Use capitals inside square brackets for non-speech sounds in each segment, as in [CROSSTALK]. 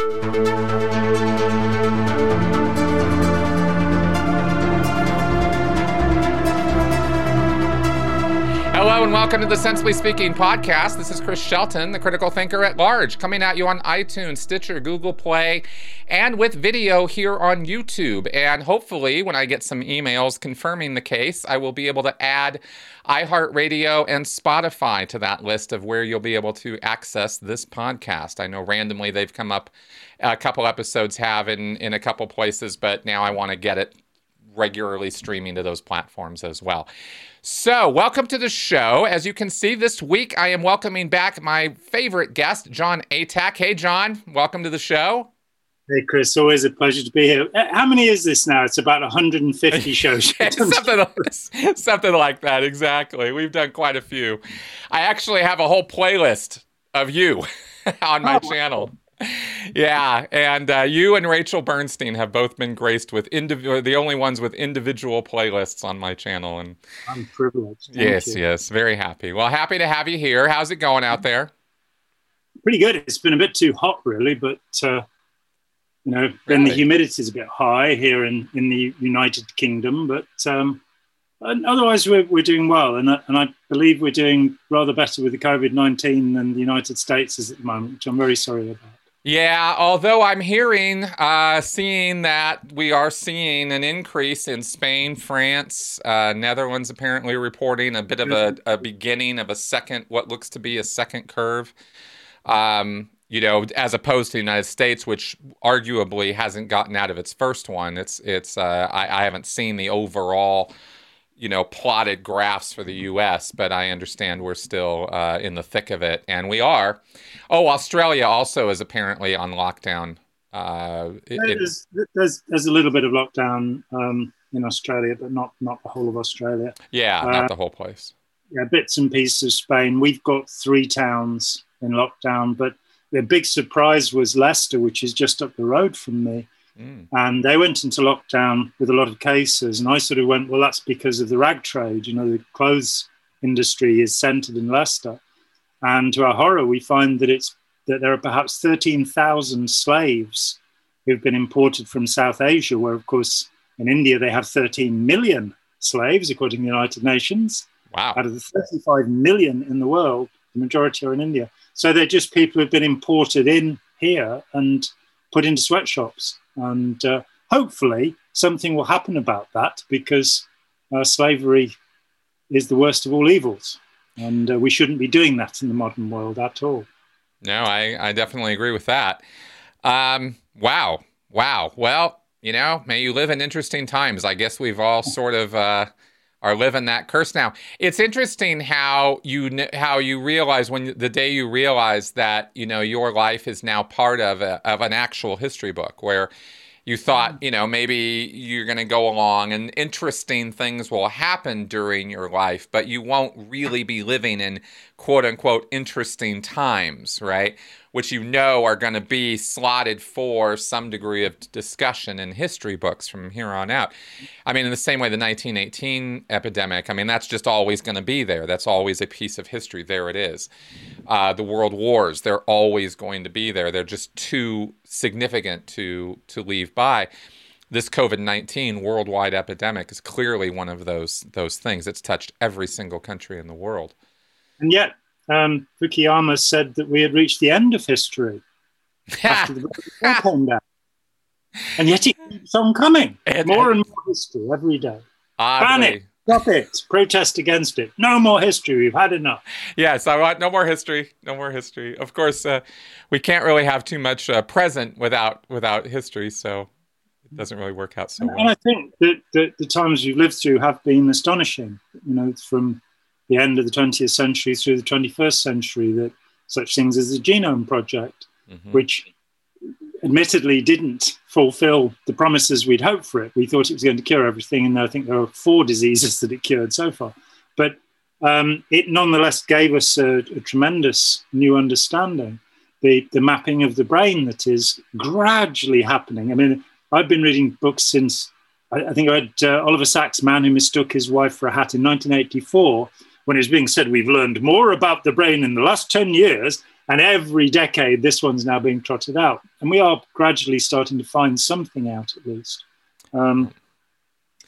Thank you. And welcome to the Sensibly Speaking podcast. This is Chris Shelton, the critical thinker at large, coming at you on iTunes, Stitcher, Google Play, and with video here on YouTube. And hopefully, when I get some emails confirming the case, I will be able to add iHeartRadio and Spotify to that list of where you'll be able to access this podcast. I know randomly they've come up, a couple episodes have in, in a couple places, but now I want to get it regularly streaming to those platforms as well. So, welcome to the show. As you can see, this week I am welcoming back my favorite guest, Jon Atack. Hey, Jon, welcome to the show. Hey, Chris, always a pleasure to be here. Uh, how many is this now? It's about [LAUGHS] 150 shows. [LAUGHS] something, like, [LAUGHS] something like that, exactly. We've done quite a few. I actually have a whole playlist of you on my oh, channel yeah, and uh, you and Rachel Bernstein have both been graced with individual, the only ones with individual playlists on my channel, and I'm privileged. Yes, you. yes, very happy. Well, happy to have you here. How's it going out there? Pretty good. It's been a bit too hot, really, but uh, you know, then really? the humidity is a bit high here in in the United Kingdom, but. Um, otherwise, we're, we're doing well, and, and I believe we're doing rather better with the COVID 19 than the United States is at the moment, which I'm very sorry about. Yeah, although I'm hearing, uh, seeing that we are seeing an increase in Spain, France, uh, Netherlands apparently reporting a bit of a, a, beginning of a second, what looks to be a second curve. Um, you know, as opposed to the United States, which arguably hasn't gotten out of its first one. It's, it's. Uh, I, I haven't seen the overall you know, plotted graphs for the U.S., but I understand we're still uh, in the thick of it, and we are. Oh, Australia also is apparently on lockdown. Uh, it, there's, there's, there's a little bit of lockdown um, in Australia, but not not the whole of Australia. Yeah, uh, not the whole place. Yeah, bits and pieces of Spain. We've got three towns in lockdown, but the big surprise was Leicester, which is just up the road from me. Mm. And they went into lockdown with a lot of cases. And I sort of went, well, that's because of the rag trade. You know, the clothes industry is centered in Leicester. And to our horror, we find that it's that there are perhaps 13,000 slaves who've been imported from South Asia, where, of course, in India they have 13 million slaves, according to the United Nations. Wow. Out of the 35 million in the world, the majority are in India. So they're just people who've been imported in here and put into sweatshops. And uh, hopefully, something will happen about that because uh, slavery is the worst of all evils. And uh, we shouldn't be doing that in the modern world at all. No, I, I definitely agree with that. Um, wow. Wow. Well, you know, may you live in interesting times. I guess we've all sort of uh, are living that curse now. It's interesting how you how you realize when the day you realize that you know your life is now part of a, of an actual history book where you thought mm. you know maybe you're going to go along and interesting things will happen during your life but you won't really be living in quote unquote interesting times right which you know are going to be slotted for some degree of discussion in history books from here on out. I mean, in the same way, the 1918 epidemic, I mean, that's just always going to be there. That's always a piece of history. There it is. Uh, the world wars, they're always going to be there. They're just too significant to, to leave by. This COVID 19 worldwide epidemic is clearly one of those, those things. It's touched every single country in the world. And yet, um, Fukuyama said that we had reached the end of history after the came down. And yet it keeps on coming. And, more and more history every day. Ban it. Stop it. Protest against it. No more history. We've had enough. Yes, I want no more history. No more history. Of course, uh, we can't really have too much uh, present without without history. So it doesn't really work out so and, well. And I think that, that the times we've lived through have been astonishing. You know, from the end of the 20th century through the 21st century that such things as the Genome Project, mm-hmm. which admittedly didn't fulfill the promises we'd hoped for it. We thought it was going to cure everything, and I think there are four diseases that it cured so far. But um, it nonetheless gave us a, a, tremendous new understanding. The, the mapping of the brain that is gradually happening. I mean, I've been reading books since I, I think I read uh, Oliver Sacks' Man Who Mistook His Wife for a Hat in 1984 when it's being said we've learned more about the brain in the last 10 years And every decade, this one's now being trotted out. And we are gradually starting to find something out, at least. Um,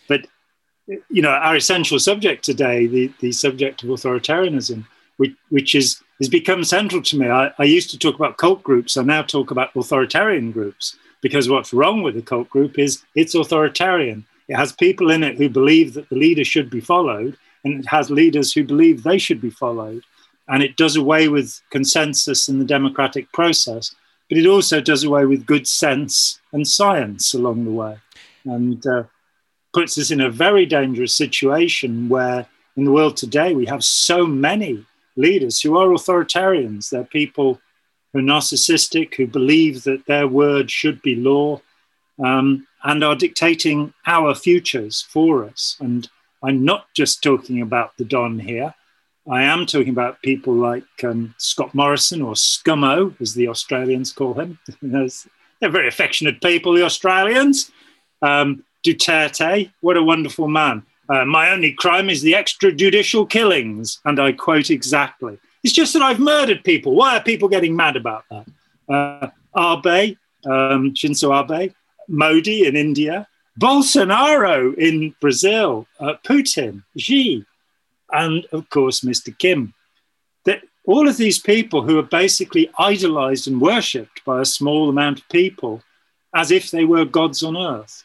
but, you know, our essential subject today, the, the subject of authoritarianism, which, which is, has become central to me. I, I used to talk about cult groups. I now talk about authoritarian groups because what's wrong with a cult group is it's authoritarian. It has people in it who believe that the leader should be followed, and it has leaders who believe they should be followed and it does away with consensus in the democratic process, but it also does away with good sense and science along the way, and uh, puts us in a very dangerous situation where, in the world today, we have so many leaders who are authoritarians. They're people who are narcissistic, who believe that their word should be law, um, and are dictating our futures for us. And I'm not just talking about the Don here. I am talking about people like um, Scott Morrison or Scummo, as the Australians call him. [LAUGHS] they're very affectionate people, the Australians. Um, Duterte, what a wonderful man. Uh, my only crime is the extrajudicial killings. And I quote exactly. It's just that I've murdered people. Why are people getting mad about that? Uh, Abe, um, Shinzo Abe, Modi in India, Bolsonaro in Brazil, uh, Putin, Xi, and of course Mr. Kim. That all of these people who are basically idolized and worshipped by a small amount of people as if they were gods on earth.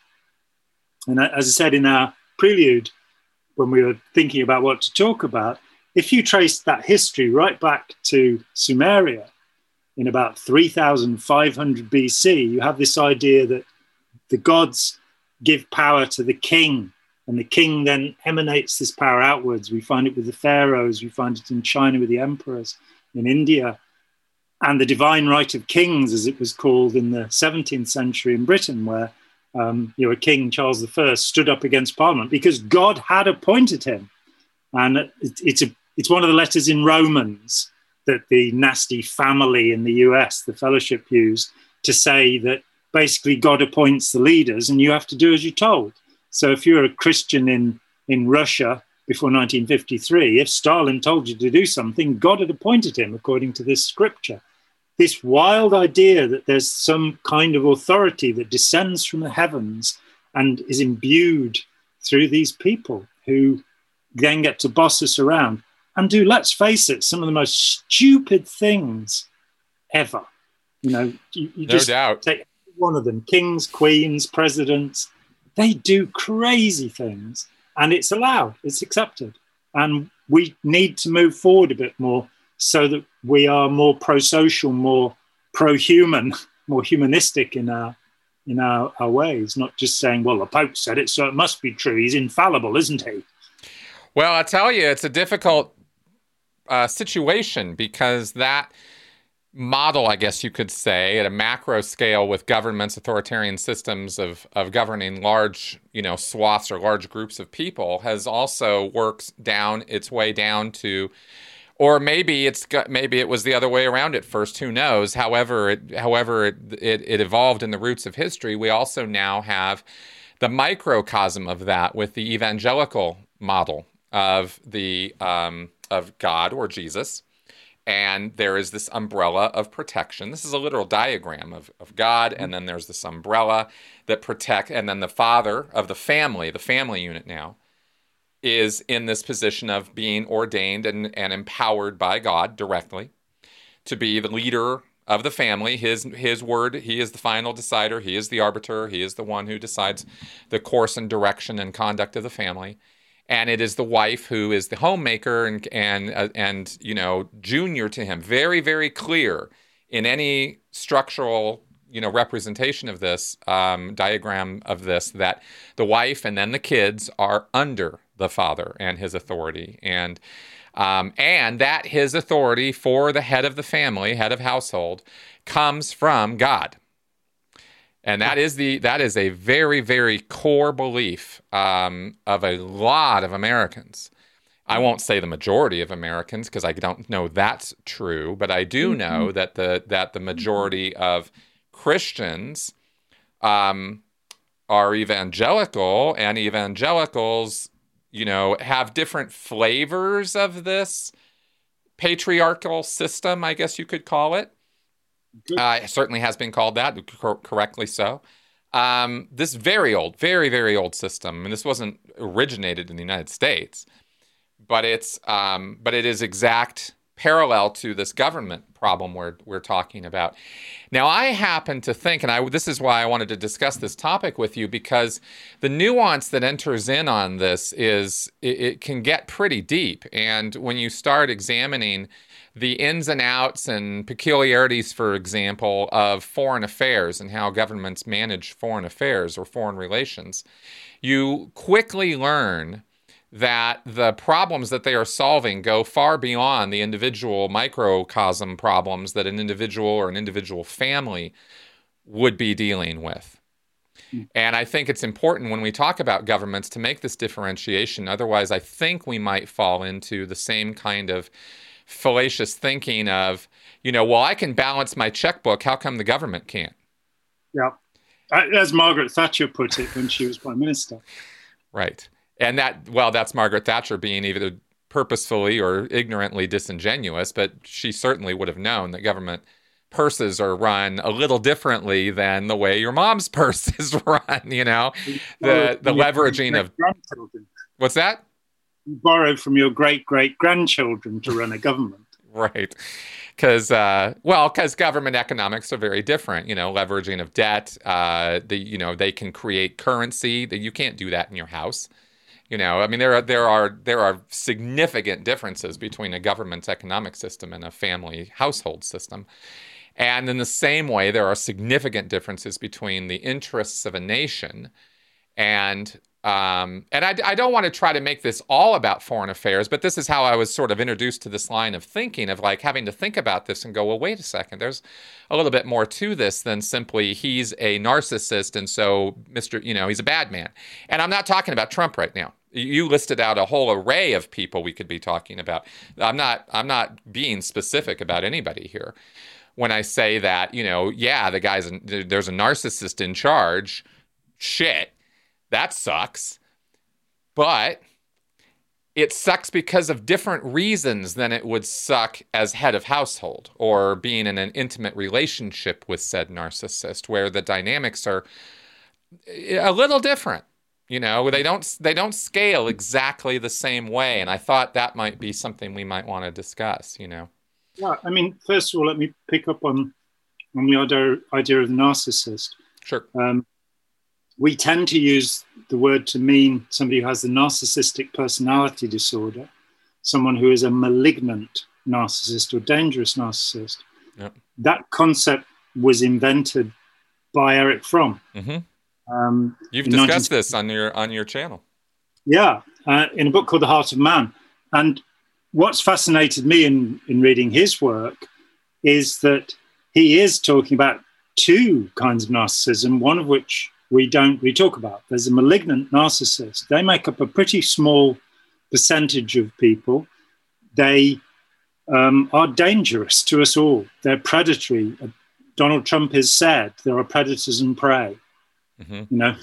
And as I said in our prelude, when we were thinking about what to talk about, if you trace that history right back to Sumeria in about 3500 BC, you have this idea that the gods give power to the king and the king then emanates this power outwards. We find it with the pharaohs, we find it in China with the emperors, in India. And the divine right of kings, as it was called in the 17th century in Britain, where um, you know, King Charles I stood up against Parliament because God had appointed him. And it, it's, a, it's one of the letters in Romans that the nasty family in the US, the fellowship, use to say that basically God appoints the leaders and you have to do as you're told. So if you're a Christian in, in Russia before 1953, if Stalin told you to do something, God had appointed him according to this scripture. This wild idea that there's some kind of authority that descends from the heavens and is imbued through these people who then get to boss us around and do, let's face it, some of the most stupid things ever. You know, you, you no just doubt. take one of them kings, queens, presidents, they do crazy things and it's allowed, it's accepted. And we need to move forward a bit more so that we are more pro social, more pro human, [LAUGHS] more humanistic in our in our, our ways, not just saying, well, the Pope said it, so it must be true. He's infallible, isn't he? Well, I tell you, it's a difficult uh, situation because that model, I guess you could say, at a macro scale with governments, authoritarian systems of, of governing large, you know, swaths or large groups of people has also worked down its way down to, or maybe it's maybe it was the other way around at first. Who knows? However, it, however it, it, it evolved in the roots of history. We also now have the microcosm of that with the evangelical model of the um, of God or Jesus and there is this umbrella of protection. This is a literal diagram of, of God, and then there's this umbrella that protect, and then the father of the family, the family unit now, is in this position of being ordained and, and empowered by God directly to be the leader of the family. His his word, he is the final decider, he is the arbiter, he is the one who decides the course and direction and conduct of the family and it is the wife who is the homemaker and and uh, and you know junior to him. Very very clear in any structural you know representation of this um, diagram of this that the wife and then the kids are under the father and his authority. And um, and that his authority for the head of the family head of household comes from god and that is the that is a very very core belief um, of a lot of Americans. I won't say the majority of Americans because I don't know that's true, but I do mm-hmm. know that the that the majority of Christians um, are evangelical, and evangelicals, you know, have different flavors of this patriarchal system, I guess you could call it. Uh, certainly has been called that, cor- correctly so. Um, this very old, very, very old system, and this wasn't originated in the United States, but it's um, but it is exact parallel to this government problem we're, we're talking about. Now, I happen to think, and I, this is why I wanted to discuss this topic with you, because the nuance that enters in on this is it, it can get pretty deep. And when you start examining the ins and outs and peculiarities, for example, of foreign affairs and how governments manage foreign affairs or foreign relations, you quickly learn that the problems that they are solving go far beyond the individual microcosm problems that an individual or an individual family would be dealing with. Hmm. And I think it's important when we talk about governments to make this differentiation. Otherwise, I think we might fall into the same kind of fallacious thinking of, you know, well, I can balance my checkbook. How come the government can't? Yeah. Uh, as Margaret Thatcher put it when she was prime minister. Right and that well that's margaret thatcher being either purposefully or ignorantly disingenuous but she certainly would have known that government purses are run a little differently than the way your mom's [LAUGHS] purse is run you know [LAUGHS] the the leveraging of what's that you borrowed from your great great grandchildren to run a government. [LAUGHS] Right. Because uh, well because government economics are very different you know leveraging of debt uh, the you know they can create currency that you can't do that in your house. You know, I mean, there are there are there are significant differences between a government's economic system and a family household system. And in the same way, there are significant differences between the interests of a nation and um, and I, I, don't want to try to make this all about foreign affairs, but this is how I was sort of introduced to this line of thinking of like having to think about this and go, well, wait a second, there's a little bit more to this than simply he's a narcissist and so Mr. You know, he's a bad man. And I'm not talking about Trump right now. You listed out a whole array of people we could be talking about. I'm not I'm not being specific about anybody here when I say that, you know, yeah, the guy's there's a narcissist in charge. Shit that sucks. But it sucks because of different reasons than it would suck as head of household or being in an intimate relationship with said narcissist where the dynamics are a little different you know? They don't they don't scale exactly the same way and i thought that might be something we might want to discuss you know? Yeah i mean first of all let me pick up on on the idea, idea of the narcissist. Sure. Um, we tend to use the word to mean somebody who has the narcissistic personality disorder, someone who is a malignant narcissist or dangerous narcissist. Yep. That concept was invented by Erich Fromm. Mm-hmm. Um, You've discussed 19- this on your on your channel. Yeah, uh, in a book called The Heart of Man. And what's fascinated me in, in reading his work is that he is talking about two kinds of narcissism, one of which we don't we talk about. There's a malignant narcissist. They make up a pretty small percentage of people. They um, are dangerous to us all. They're predatory. Donald Trump has said there are predators and prey. Mm-hmm. You know,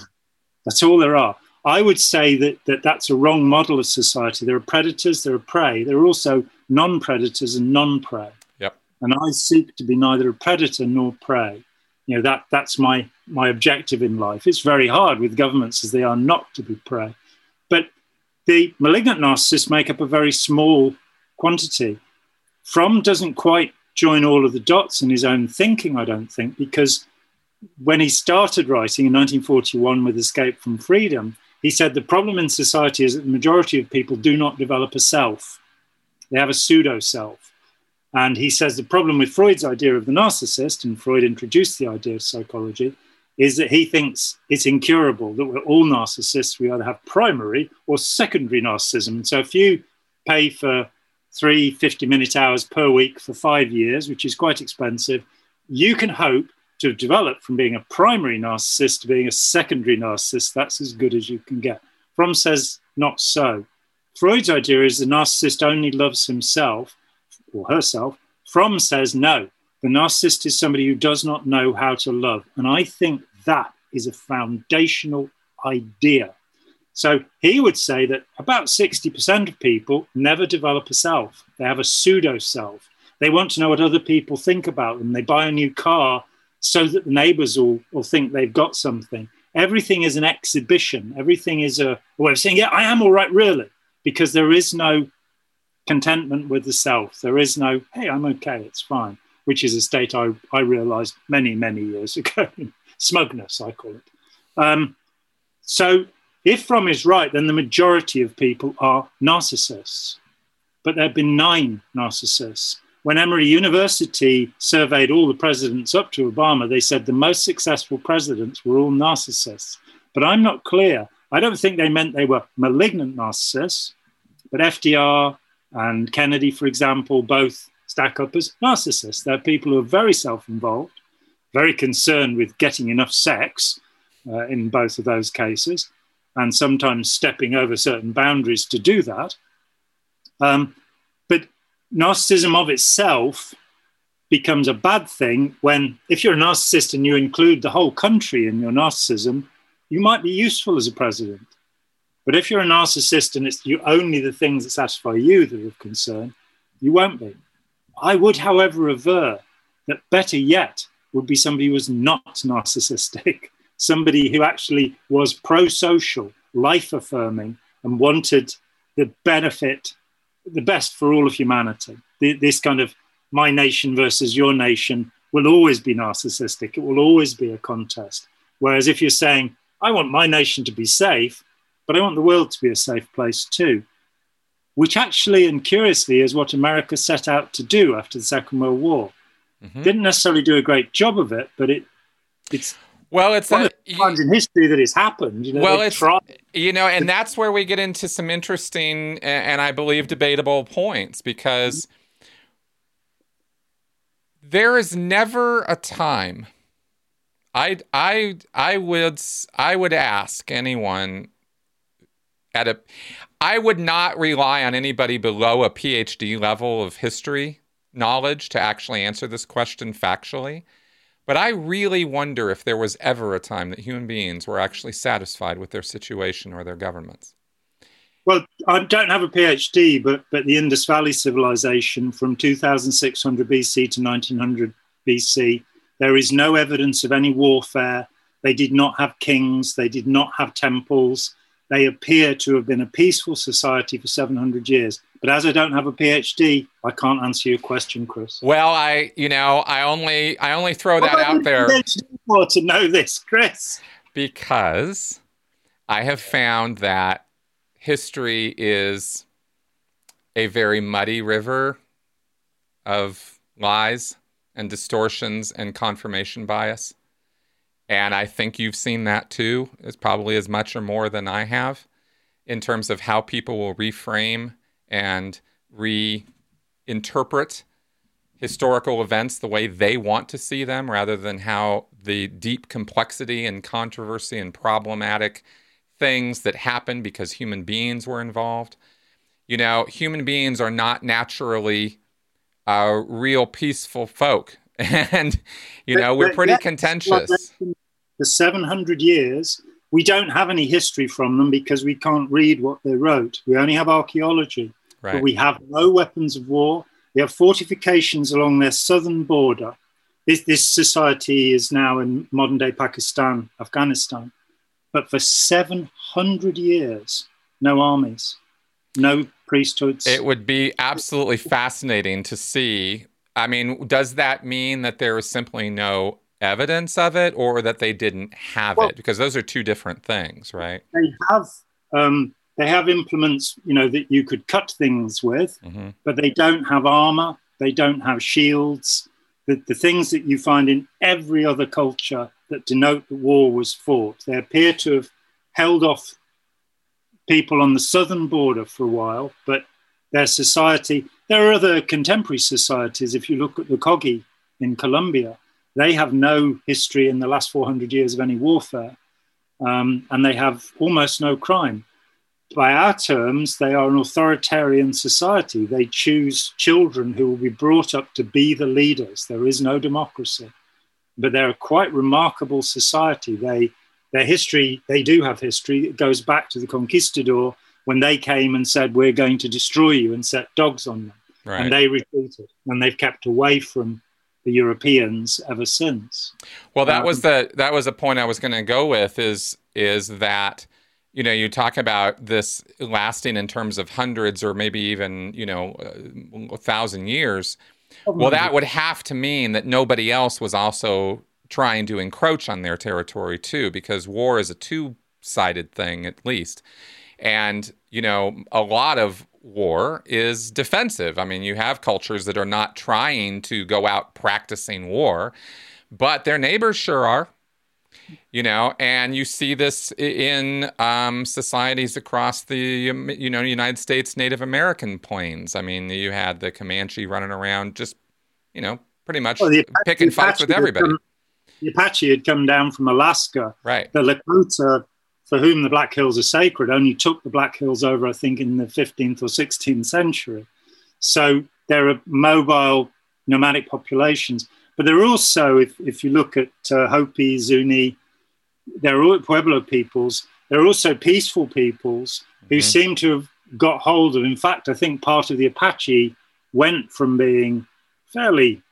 that's all there are. I would say that, that that's a wrong model of society. There are predators, there are prey. There are also non-predators and non-prey. Yep. And I seek to be neither a predator nor prey you know that that's my my objective in life. It's very hard with governments as they are not to be prey. But the malignant narcissists make up a very small quantity. Fromm doesn't quite join all of the dots in his own thinking i don't think because when he started writing in 1941 with escape from freedom he said the problem in society is that the majority of people do not develop a self. They have a pseudo self and he says the problem with Freud's idea of the narcissist, and Freud introduced the idea of psychology, is that he thinks it's incurable, that we're all narcissists. We either have primary or secondary narcissism. So if you pay for three 50 minute hours per week for five years, which is quite expensive, you can hope to develop from being a primary narcissist to being a secondary narcissist. That's as good as you can get. Fromm says not so. Freud's idea is the narcissist only loves himself or herself. Fromm says no. The narcissist is somebody who does not know how to love. And I think that is a foundational idea. So he would say that about 60% of people never develop a self. They have a pseudo self. They want to know what other people think about them. They buy a new car so that the neighbors will, will think they've got something. Everything is an exhibition. Everything is a way of saying, yeah, I am all right, really, because there is no contentment with the self. There is no, hey, I'm okay, it's fine, which is a state I, I realized many, many years [LAUGHS] ago. Smugness, I call it. Um, so if Fromm is right, then the majority of people are narcissists, but they're benign narcissists. When Emory University surveyed all the presidents up to Obama, they said the most successful presidents were all narcissists. But I'm not clear. I don't think they meant they were malignant narcissists, but FDR and Kennedy, for example, both stack up as narcissists. They're people who are very self involved, very concerned with getting enough sex uh, in both of those cases, and sometimes stepping over certain boundaries to do that. Um, but narcissism of itself becomes a bad thing when, if you're a narcissist and you include the whole country in your narcissism, you might be useful as a president. But if you're a narcissist and it's you only the things that satisfy you that are of concern, you won't be. I would, however, aver that better yet would be somebody who was not narcissistic [LAUGHS] somebody who actually was pro social, life affirming, and wanted the benefit, the best for all of humanity. This kind of my nation versus your nation will always be narcissistic. It will always be a contest. Whereas if you're saying, I want my nation to be safe, but I want the world to be a safe place too, which actually and curiously is what America set out to do after the Second World War. Mm-hmm. Didn't necessarily do a great job of it, but it it's well, it's one times in history that it's happened. You know, well, it's tried. you know, and that's where we get into some interesting and I believe debatable points because there is never a time. I I I would I would ask anyone at a I would not rely on anybody below a PhD level of history knowledge to actually answer this question factually but I really wonder if there was ever a time that human beings were actually satisfied with their situation or their governments. Well, I don't have a PhD, but, but the Indus Valley civilization from 2600 BC to 1900 BC, there is no evidence of any warfare. They did not have kings, they did not have temples. They appear to have been a peaceful society for 700 years. But as I don't have a PhD, I can't answer your question, Chris. Well, I, you know, I only, I only throw that out there for to know this, Chris. Because I have found that history is a very muddy river of lies and distortions and confirmation bias. And I think you've seen that too, is probably as much or more than I have in terms of how people will reframe and reinterpret historical events the way they want to see them rather than how the deep complexity and controversy and problematic things that happen because human beings were involved. You know, human beings are not naturally uh, real peaceful folk. And, you know, we're pretty contentious. The 700 years, we don't have any history from them because we can't read what they wrote. We only have archaeology. Right. But we have no weapons of war. We have fortifications along their southern border. This, this society is now in modern day Pakistan, Afghanistan. But for 700 years, no armies, no priesthoods. It would be absolutely fascinating to see. I mean, does that mean that there is simply no evidence of it or that they didn't have well, it? Because those are two different things, right? They have um, they have implements, you know, that you could cut things with, mm-hmm. but they don't have armor. They don't have shields. The, the things that you find in every other culture that denote that war was fought, they appear to have held off people on the southern border for a while, but their society, there are other contemporary societies. If you look at the Kogi in Colombia, they have no history in the last 400 years of any warfare, um, and they have almost no crime by our terms, they are an authoritarian society. They choose children who will be brought up to be the leaders. There is no democracy. But they're a quite remarkable society. They, their history, they do have history. It goes back to the conquistador when they came and said, We're going to destroy you and set dogs on them. Right. And they retreated and they've kept away from the Europeans ever since. Well, that um, was the that was a point I was going to go with is is that you know you talk about this lasting in terms of hundreds or maybe even you know a thousand years. Well, that would have to mean that nobody else was also trying to encroach on their territory too, because war is a two-sided thing at least. And you know, a lot of war is defensive. I mean, you have cultures that are not trying to go out practicing war, but their neighbors sure are. You know, and you see this in um, societies across the um, you know United States Native American plains. I mean, you had the Comanche running around, just you know, pretty much well, Apache, picking fights with everybody. Come, the Apache had come down from Alaska. Right. The Lakota for whom the Black Hills are sacred, only took the Black Hills over, I think, in the 15th or 16th century. So there are mobile nomadic populations. But there are also, if, if you look at uh, Hopi, Zuni, there are Pueblo peoples, there are also peaceful peoples who mm-hmm. seem to have got hold of, in fact, I think part of the Apache went from being fairly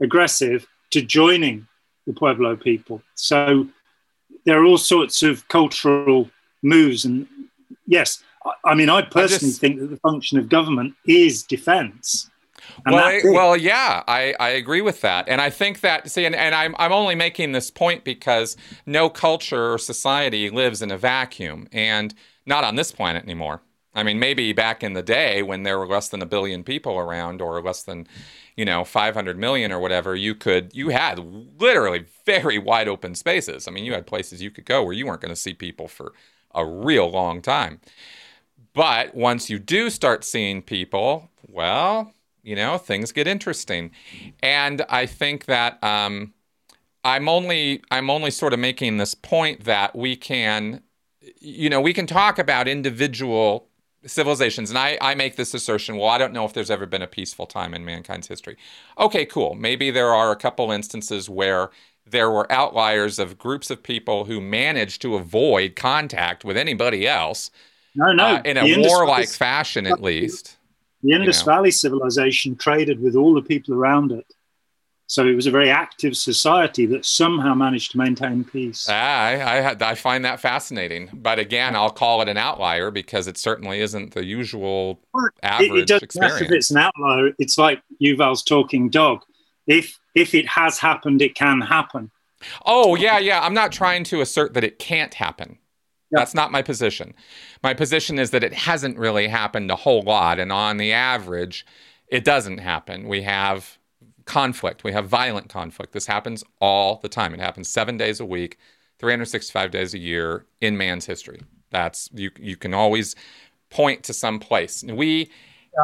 aggressive to joining the Pueblo people. So there are all sorts of cultural moves. And yes, I mean, I personally I just, think that the function of government is defense. well, I, well, yeah, I, I agree with that, and I think that see, and, and I'm I'm only making this point because no culture or society lives in a vacuum, and not on this planet anymore. I mean, maybe back in the day when there were less than a billion people around, or less than, you know 500 million or whatever you could you had literally very wide open spaces. I mean you had places you could go where you weren't going to see people for a real long time. But once you do start seeing people well you know things get interesting. And i think that um, i'm only i'm only sort of making this point that we can you know we can talk about individual civilizations, and I, I make this assertion well, I don't know if there's ever been a peaceful time in mankind's history. Okay, cool. Maybe there are a couple instances where there were outliers of groups of people who managed to avoid contact with anybody else. No, no. Uh, in a warlike fashion, at least. The Indus you know. Valley civilization traded with all the people around it. So it was a very active society that somehow managed to maintain peace. Ah, I, I, I, find that fascinating. But again, I'll call it an outlier because it certainly isn't the usual average it, it doesn't experience. If it's an outlier, it's like Yuval's talking dog. If if it has happened, it can happen. Oh yeah, yeah. I'm not trying to assert that it can't happen. Yeah. That's not my position. My position is that it hasn't really happened a whole lot, and on the average, it doesn't happen. We have conflict. We have violent conflict. This happens all the time. It happens seven days a week, 365 days a year in man's history. That's you. You can always point to some place. We,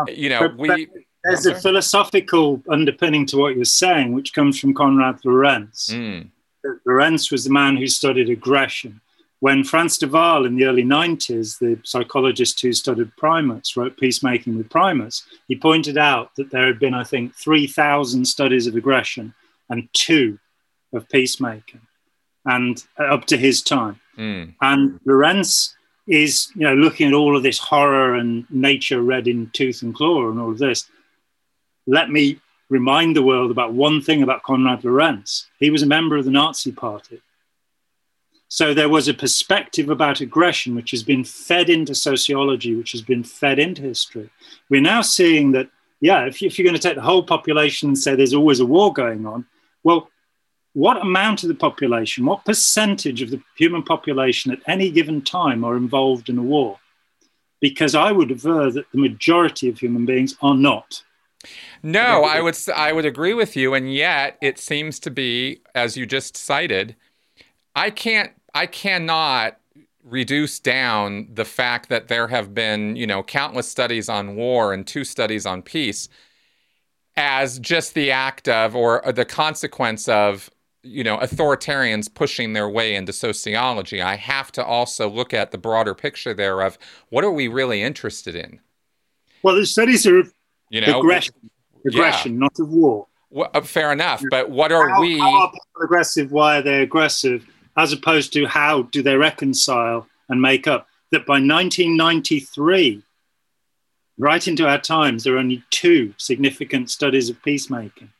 yeah, you know, but, we. But there's a philosophical underpinning to what you're saying, which comes from Konrad Lorenz. Mm. Lorenz was the man who studied aggression. When Frans de Waal in the early 90s, the psychologist who studied primates, wrote Peacemaking with Primates, he pointed out that there had been, I think, 3,000 studies of aggression and two of peacemaking, and uh, up to his time. Mm. And Lorenz is, you know, looking at all of this horror and nature red in tooth and claw and all of this. Let me remind the world about one thing about Konrad Lorenz. He was a member of the Nazi Party. So there was a perspective about aggression which has been fed into sociology, which has been fed into history. We're now seeing that, yeah, if, you, if you're going to take the whole population and say there's always a war going on, well, what amount of the population, what percentage of the human population at any given time are involved in a war? Because I would aver that the majority of human beings are not. No, I would I would agree with you, and yet it seems to be, as you just cited, I can't I cannot reduce down the fact that there have been, you know, countless studies on war and two studies on peace as just the act of or the consequence of you know authoritarians pushing their way into sociology. I have to also look at the broader picture there of what are we really interested in? Well the studies are you know aggression aggression yeah. not of war. Well, uh, fair enough but what are how, we how are aggressive why are they aggressive as opposed to how do they reconcile and make up. That by 1993, right into our times, there are only two significant studies of peacemaking.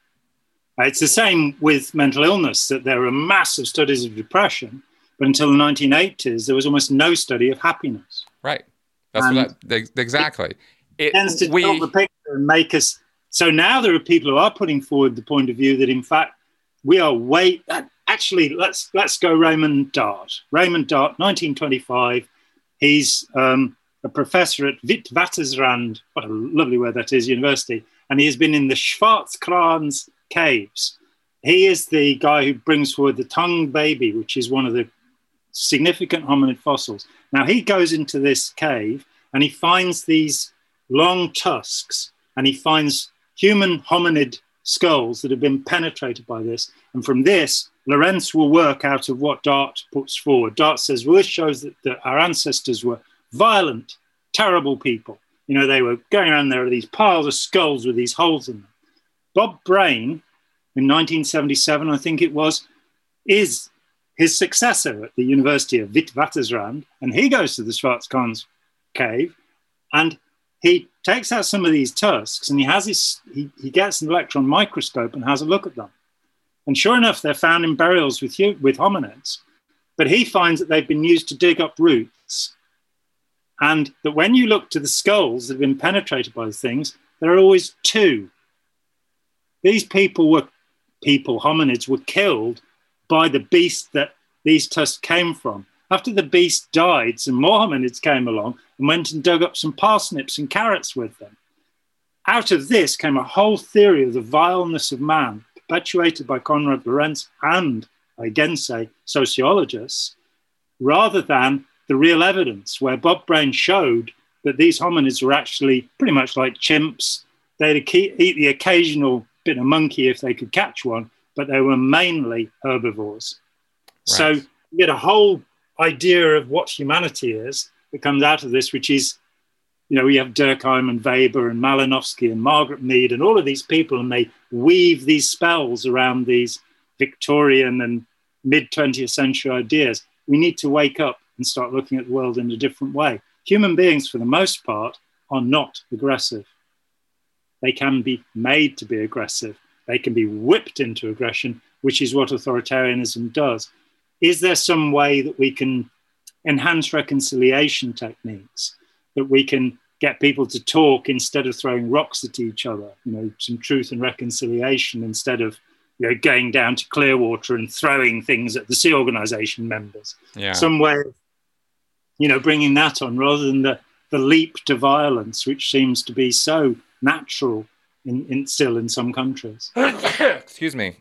Uh, it's the same with mental illness, that there are massive studies of depression, but until the 1980s, there was almost no study of happiness. Right. That's and what I, exactly. It, it tends to we, the picture and make us. So now there are people who are putting forward the point of view that, in fact, we are way. Actually, let's let's go Raymond Dart. Raymond Dart, 1925. He's um, a professor at Witwatersrand. What a lovely word that is, university. And he has been in the Swartkrans caves. He is the guy who brings forward the Taung baby, which is one of the significant hominid fossils. Now he goes into this cave and he finds these long tusks and he finds human hominid skulls that have been penetrated by this. And from this, Lorenz will work out of what Dart puts forward. Dart says, well, this shows that, that our ancestors were violent, terrible people. You know, they were going around there with these piles of skulls with these holes in them. Bob Brain, in 1977, I think it was, is his successor at the University of Witwatersrand, and he goes to the Swartkrans cave, and he takes out some of these tusks, and he has his he, he gets an electron microscope and has a look at them, and sure enough, they're found in burials with with hominids, but he finds that they've been used to dig up roots, and that when you look to the skulls that have been penetrated by the things, there are always two. These people were people, hominids, were killed by the beast that these tusks came from. After the beast died, some more hominids came along and went and dug up some parsnips and carrots with them. Out of this came a whole theory of the vileness of man, perpetuated by Konrad Lorenz and, I again say, sociologists, rather than the real evidence, where Bob Brain showed that these hominids were actually pretty much like chimps. They'd eat the occasional bit of monkey if they could catch one, but they were mainly herbivores. Right. So you get a whole idea of what humanity is that comes out of this, which is, you know, we have Durkheim and Weber and Malinowski and Margaret Mead and all of these people, and they weave these spells around these Victorian and mid 20th century ideas. We need to wake up and start looking at the world in a different way. Human beings, for the most part, are not aggressive. They can be made to be aggressive. They can be whipped into aggression, which is what authoritarianism does. Is there some way that we can enhance reconciliation techniques, that we can get people to talk instead of throwing rocks at each other, you know, some truth and reconciliation instead of you know, going down to Clearwater and throwing things at the Sea Organization members. Yeah. Some way of, you know, bringing that on rather than the, the leap to violence, which seems to be so natural in, in still in some countries. [COUGHS] Excuse me.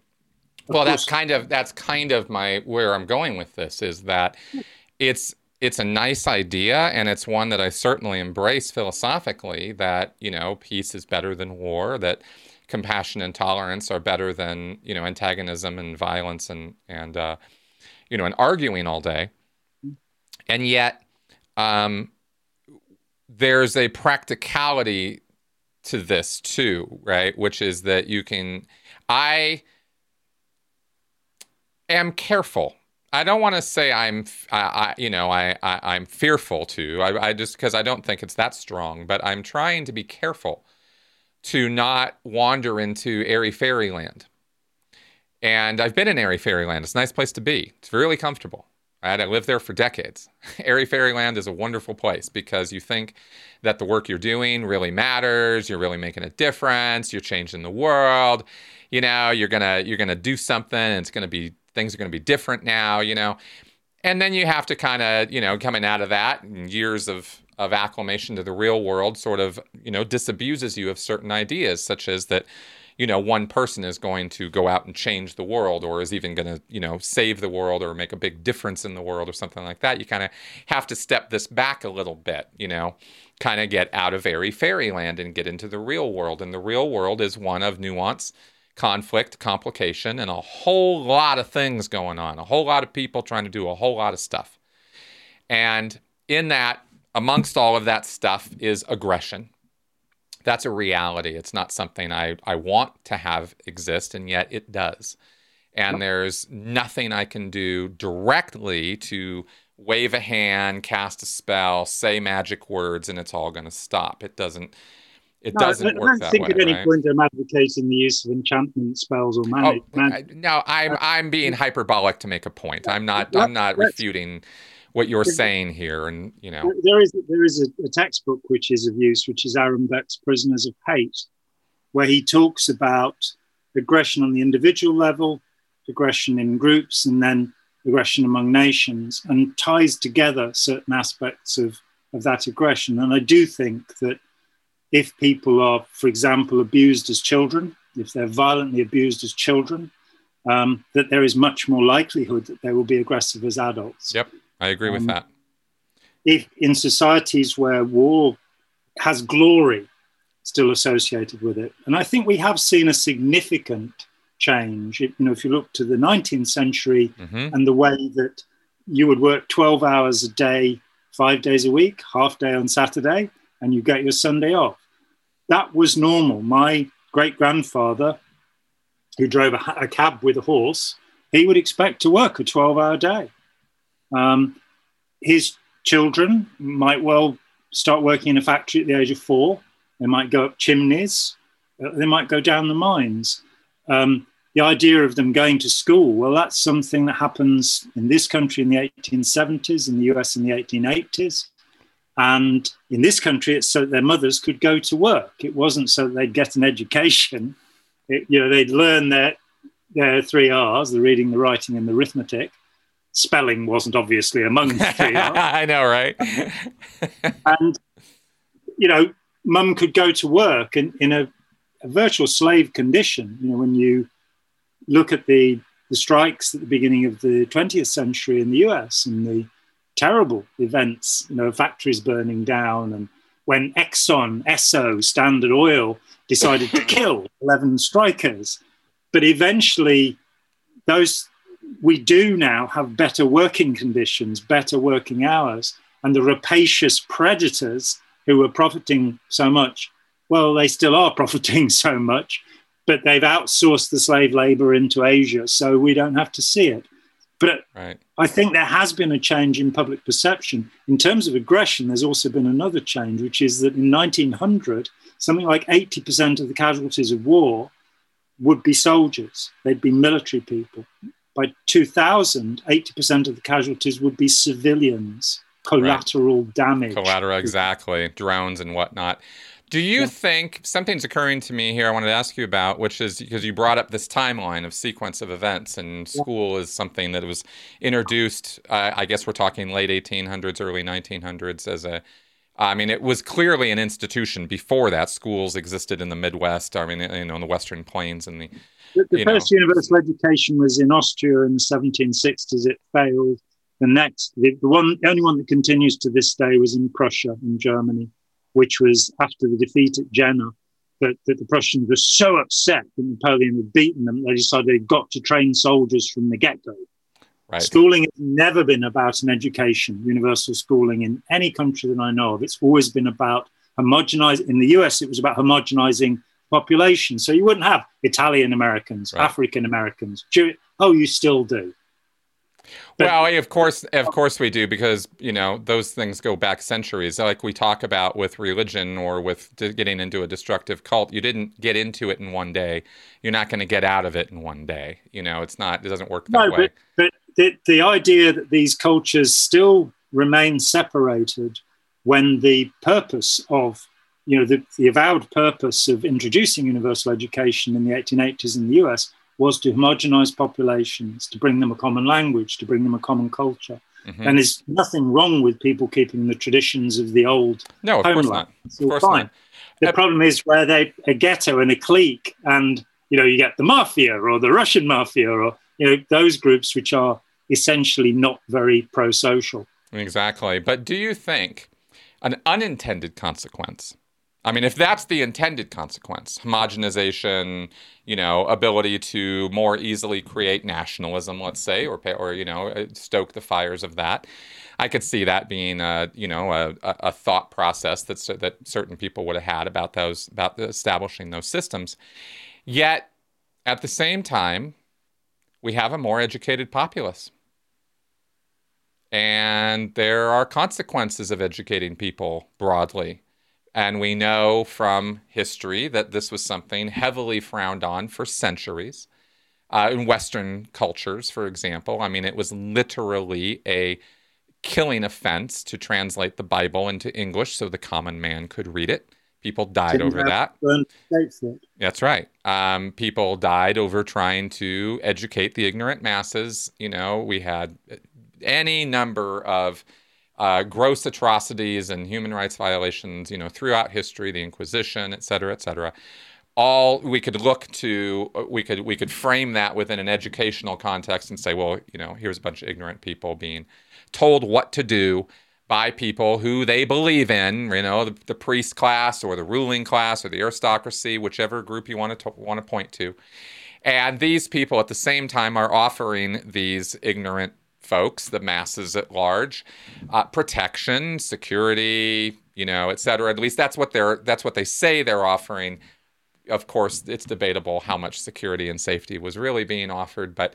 Well, course. that's kind of that's kind of my where I'm going with this is that it's it's a nice idea and it's one that I certainly embrace philosophically that, you know, peace is better than war, that compassion and tolerance are better than, you know, antagonism and violence and and uh, you know, and arguing all day. And yet um, there's a practicality to this too, right? Which is that you can, I am careful. I don't want to say I'm, I, I you know, I, I am fearful too. I, I just because I don't think it's that strong, but I'm trying to be careful to not wander into airy fairyland. And I've been in airy fairyland. It's a nice place to be. It's really comfortable. Right? I lived there for decades. [LAUGHS] Airy Fairyland is a wonderful place because you think that the work you're doing really matters, you're really making a difference, you're changing the world, you know, you're gonna you're gonna do something and it's gonna be things are gonna be different now, you know. And then you have to kind of, you know, coming out of that years of of acclimation to the real world sort of, you know, disabuses you of certain ideas, such as that you know one person is going to go out and change the world or is even going to you know save the world or make a big difference in the world or something like that. You kind of have to step this back a little bit you know? Kind of get out of airy fairyland and get into the real world. And the real world is one of nuance conflict complication and a whole lot of things going on a whole lot of people trying to do a whole lot of stuff and in that amongst all of that stuff is aggression that's a reality. It's not something I, I want to have exist, and yet it does. and there's nothing I can do directly to wave a hand, cast a spell, say magic words, and it's all going to stop. It doesn't. It no, doesn't work that way. I don't think at any right? point I'm advocating the use of enchantment spells or magic. Oh, magic. No, I'm uh, I'm being hyperbolic to make a point. I'm not I'm not refuting what you're saying here, and you know there is there is a, a textbook which is of use, which is Aaron Beck's Prisoners of Hate, where he talks about aggression on the individual level, aggression in groups, and then aggression among nations, and ties together certain aspects of, of that aggression. And I do think that if people are, for example, abused as children, if they're violently abused as children, um, that there is much more likelihood that they will be aggressive as adults. Yep, I agree with um, that. If in societies where war has glory still associated with it, and I think we have seen a significant change. you know, if you look to the 19th century mm-hmm. and the way that you would work 12 hours a day, five days a week, half day on Saturday, and you get your Sunday off. That was normal. My great grandfather, who drove a, a, cab with a horse, he would expect to work a 12 hour day. Um, his children might well start working in a factory at the age of four. They might go up chimneys, uh, they might go down the mines. Um, the idea of them going to school, well, that's something that happens in this country in the 1870s, in the US in the 1880s. And in this country, it's so that their mothers could go to work. It wasn't so that they'd get an education. It, you know, they'd learn their, their three R's, the reading, the writing, and the arithmetic. Spelling wasn't obviously among the three [LAUGHS] R's. I know, right? and, you know, mum could go to work in, in a, a virtual slave condition. You know, when you look at the, the strikes at the beginning of the 20th century in the US and the terrible events, you know, factories burning down, and when Exxon, Esso, Standard Oil decided to [LAUGHS] kill 11 strikers. But eventually, those we do now have better working conditions, better working hours, and the rapacious predators who were profiting so much, well, they still are [LAUGHS] profiting so much, but they've outsourced the slave labor into Asia, so we don't have to see it. But right. I think there has been a change in public perception. In terms of aggression, there's also been another change, which is that in 1900, something like 80% of the casualties of war would be soldiers, they'd be military people. By 2000, 80% of the casualties would be civilians, collateral right. damage. Collateral, exactly, drones and whatnot. Do you yeah. think something's occurring to me here? I wanted to ask you about, which is because you brought up this timeline of sequence of events, and school yeah. is something that was introduced. Uh, I guess we're talking late 1800s, early 1900s as a. I mean, it was clearly an institution before that. Schools existed in the Midwest. I mean, you know, in the Western Plains and the. The, the first know. universal education was in Austria in the 1760s. It failed. The next, the, the one, the only one that continues to this day was in Prussia, in Germany which was after the defeat at Jena, that, that the Prussians were so upset that Napoleon had beaten them, they decided they'd got to train soldiers from the get go. Right. Schooling has never been about an education, universal schooling in any country that I know of. It's always been about homogenizing. In the US, it was about homogenizing population. So you wouldn't have Italian Americans, right. African Americans, Jew- Oh, you still do well, of course, of course we do because you know those things go back centuries. Like we talk about with religion or with getting into a destructive cult, you didn't get into it in one day. You're not going to get out of it in one day. You know, it's not. It doesn't work that no, way. But, but the, the idea that these cultures still remain separated when the purpose of you know the, the avowed purpose of introducing universal education in the 1880s in the US was to homogenize populations, to bring them a common language, to bring them a common culture. Mm-hmm. And there's nothing wrong with people keeping the traditions of the old no, of homeland. Course not. It's of course fine. Not. The uh, problem is where they a ghetto and a clique, and you know you get the mafia or the Russian mafia or you know those groups which are essentially not very pro-social. Exactly. But do you think an unintended consequence I mean, if that's the intended consequence, homogenization, you know, ability to more easily create nationalism, let's say, or or you know, uh, stoke the fires of that, I could see that being a you know a, a thought process that that certain people would have had about those about establishing those systems. Yet, at the same time, we have a more educated populace. And there are consequences of educating people broadly. And we know from history that this was something heavily frowned on for centuries. Uh, in Western cultures, for example, I mean, it was literally a killing offense to translate the Bible into English so the common man could read it. People died Didn't over that. That's right. Um, people died over trying to educate the ignorant masses. You know, we had any number of uh, gross atrocities and human rights violations, you know, throughout history, the Inquisition, et cetera, et cetera. All we could look to, we could we could frame that within an educational context and say, well, you know, here's a bunch of ignorant people being told what to do by people who they believe in, you know, the, the priest class or the ruling class or the aristocracy, whichever group you want to want to point to. And these people at the same time are offering these ignorant folks, the masses at large, uh, protection, security, you know, et cetera. At least that's what they're that's what they say they're offering. Of course, it's debatable how much security and safety was really being offered, but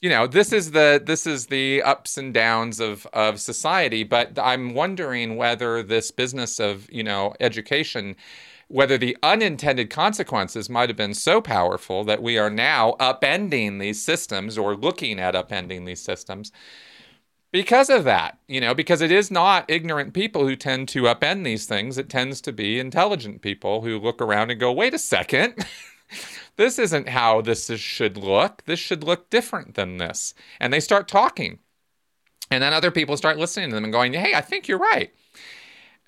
you know this is the this is the ups and downs of of society but i'm wondering whether this business of you know education whether the unintended consequences might have been so powerful that we are now upending these systems or looking at upending these systems because of that you know because it is not ignorant people who tend to upend these things it tends to be intelligent people who look around and go wait a second [LAUGHS] this isn't how this is, should look. This should look different than this. And they start talking. And then other people start listening to them and going, hey, I think you're right. [LAUGHS]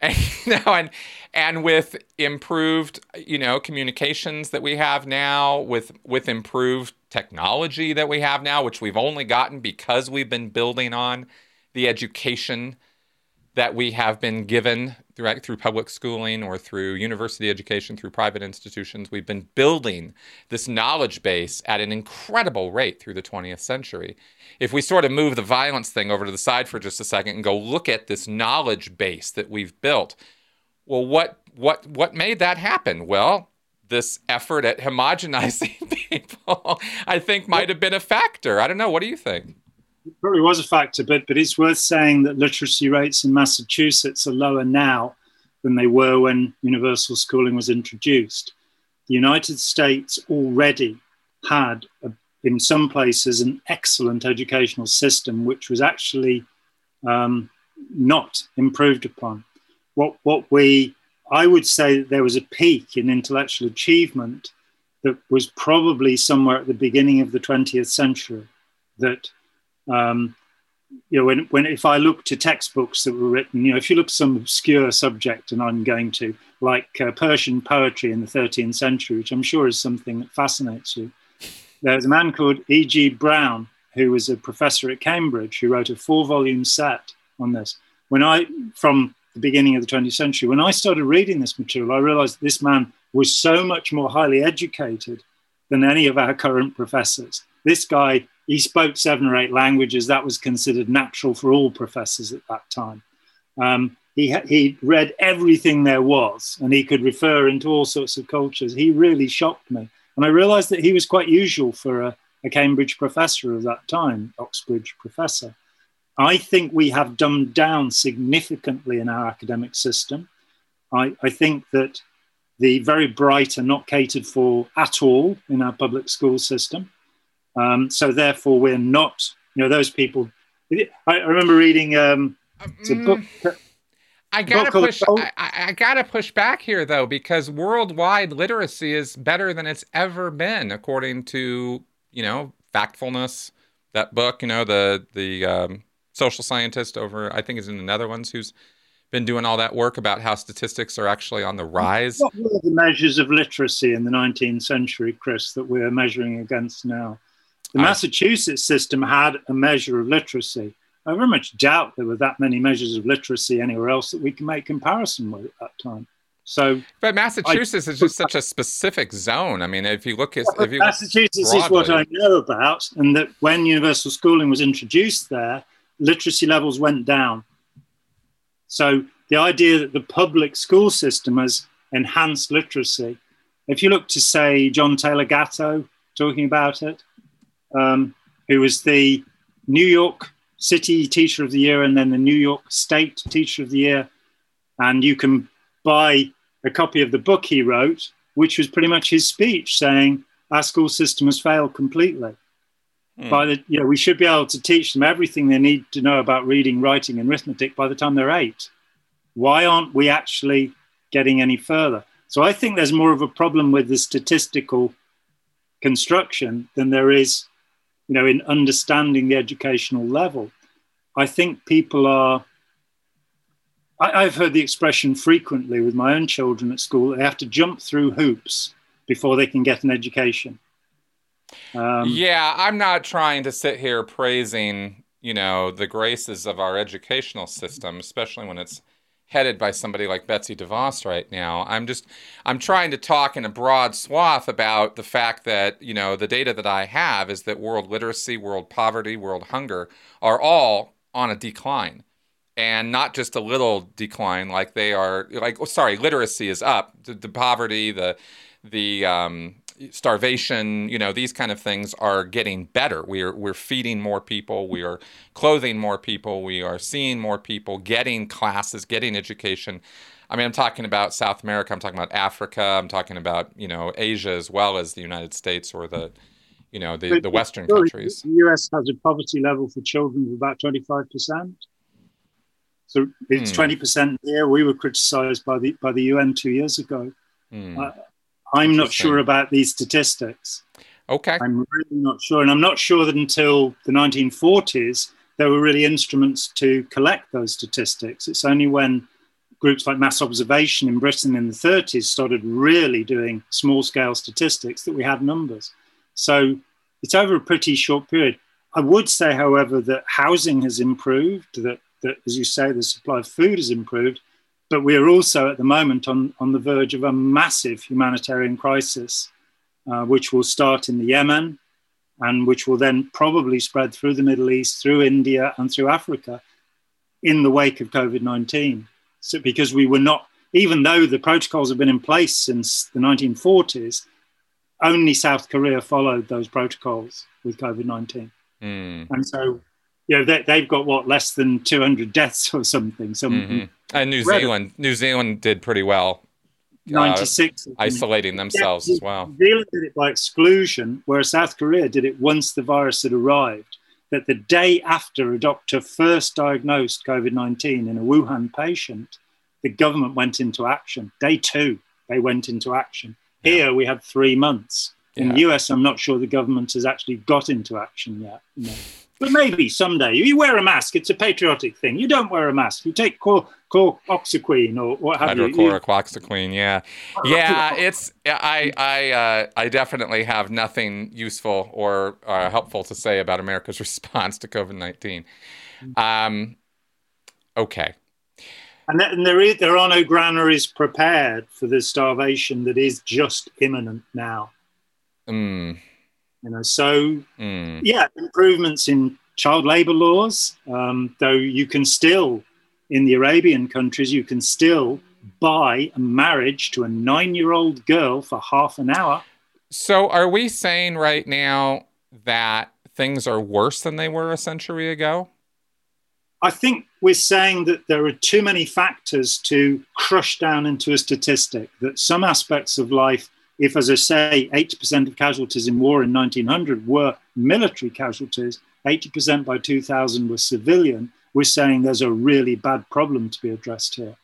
And, you know, and and with improved, you know, communications that we have now, with with improved technology that we have now, which we've only gotten because we've been building on the education that we have been given through, through public schooling or through university education, through private institutions. We've been building this knowledge base at an incredible rate through the 20th century. If we sort of move the violence thing over to the side for just a second and go look at this knowledge base that we've built, well, what what what made that happen? Well, this effort at homogenizing [LAUGHS] people, I think, might have been a factor. I don't know. What do you think? It probably was a factor, but but it's worth saying that literacy rates in Massachusetts are lower now than they were when universal schooling was introduced. The United States already had, a, in some places, an excellent educational system, which was actually um, not improved upon. What what we I would say that there was a peak in intellectual achievement that was probably somewhere at the beginning of the 20th century that um, you know, when, when if I look to textbooks that were written, you know, if you look at some obscure subject, and I'm going to like uh, Persian poetry in the 13th century, which I'm sure is something that fascinates you. There's a man called E.G. Browne who was a professor at Cambridge, who wrote a four-volume set on this. When I, from the beginning of the 20th century, when I started reading this material, I realized this man was so much more highly educated than any of our current professors. This guy he spoke seven or eight languages. That was considered natural for all professors at that time. Um, he, he read everything there was and he could refer into all sorts of cultures. He really shocked me. And I realized that he was quite usual for a, a Cambridge professor of that time, Oxbridge professor. I think we have dumbed down significantly in our academic system. I, I, think that the very bright are not catered for at all in our public school system. Um, so therefore, we're not, you know, those people. I, remember reading um, it's a book. Mm. I gotta push. I, I, gotta push back here though, because worldwide literacy is better than it's ever been, according to you know factfulness. That book, you know, the the um, social scientist over, I think, is in the Netherlands, who's been doing all that work about how statistics are actually on the rise. What were the measures of literacy in the 19th century, Chris, that we're measuring against now? The Massachusetts system had a measure of literacy. I very much doubt there were that many measures of literacy anywhere else that we can make comparison with at that time. So, but Massachusetts I, is just such a specific zone. I mean, if you look at if you Massachusetts broadly, is what I know about, and that when universal schooling was introduced there, literacy levels went down. So the idea that the public school system has enhanced literacy, if you look to say John Taylor Gatto talking about it, um, who was the New York City Teacher of the Year and then the New York State Teacher of the Year. And you can buy a copy of the book he wrote, which was pretty much his speech saying our school system has failed completely. Mm. By the, you know, we should be able to teach them everything they need to know about reading, writing, and arithmetic by the time they're eight. Why aren't we actually getting any further? So I think there's more of a problem with the statistical construction than there is, you know, in understanding the educational level. I think people are. I, have heard the expression frequently with my own children at school. They have to jump through hoops before they can get an education. Um, yeah, I'm not trying to sit here praising, you know, the graces of our educational system, especially when it's headed by somebody like Betsy DeVos right now. I'm just I'm trying to talk in a broad swath about the fact that, you know, the data that I have is that world literacy, world poverty, world hunger are all on a decline. And not just a little decline like they are like oh, sorry, literacy is up. The, the poverty, the the um, starvation, you know, these kind of things are getting better. We are we're feeding more people, we are clothing more people, we are seeing more people, getting classes, getting education. I mean, I'm talking about South America, I'm talking about Africa, I'm talking about, you know, Asia as well as the United States or the you know, the, the Western countries. The US has a poverty level for children of about 25%. So it's hmm. 20% here. We were criticized by the by the UN two years ago. Hmm. Uh, I'm not sure about these statistics. Okay. I'm really not sure. And I'm not sure that until the 1940s, there were really instruments to collect those statistics. It's only when groups like Mass Observation in Britain in the 30s started really doing small scale statistics that we had numbers. So it's over a pretty short period. I would say, however, that housing has improved, that, that as you say, the supply of food has improved, but we are also at the moment on, on the verge of a massive humanitarian crisis, uh, which will start in the Yemen and which will then probably spread through the Middle East, through India, and through Africa in the wake of COVID 19. So, because we were not, even though the protocols have been in place since the 1940s, only South Korea followed those protocols with COVID 19. Mm. And so, you know, they, have got what, less than 200 deaths [LAUGHS] or something. Some mm-hmm. And New Zealand, New Zealand did pretty well. Uh, 96. Uh, isolating themselves yeah, as well. New Zealand did it by exclusion, whereas South Korea did it once the virus had arrived. That the day after a doctor first diagnosed COVID 19 in a Wuhan patient, the government went into action. Day two, they went into action. Here yeah. we had three months. In yeah. the US, I'm not sure the government has actually got into action yet. No. But maybe someday you wear a mask. It's a patriotic thing. You don't wear a mask. You take chlor, chloroxyquine or what have you. Hydrochloroquine, yeah, yeah. It's I I uh, I definitely have nothing useful or uh, helpful to say about America's [LAUGHS] response to COVID nineteen. Um, okay. And, th- and there, is, there are no granaries prepared for the starvation that is just imminent now. Mm. You know, so mm. yeah, improvements in child labor laws, um, though you can still, in the Arabian countries, you can still buy a marriage to a nine year old girl for half an hour. So, are we saying right now that things are worse than they were a century ago? I think we're saying that there are too many factors to crush down into a statistic, that some aspects of life if, as I say, 80% of casualties in war in 1900 were military casualties, 80% by 2000 were civilian, we're saying there's a really bad problem to be addressed here,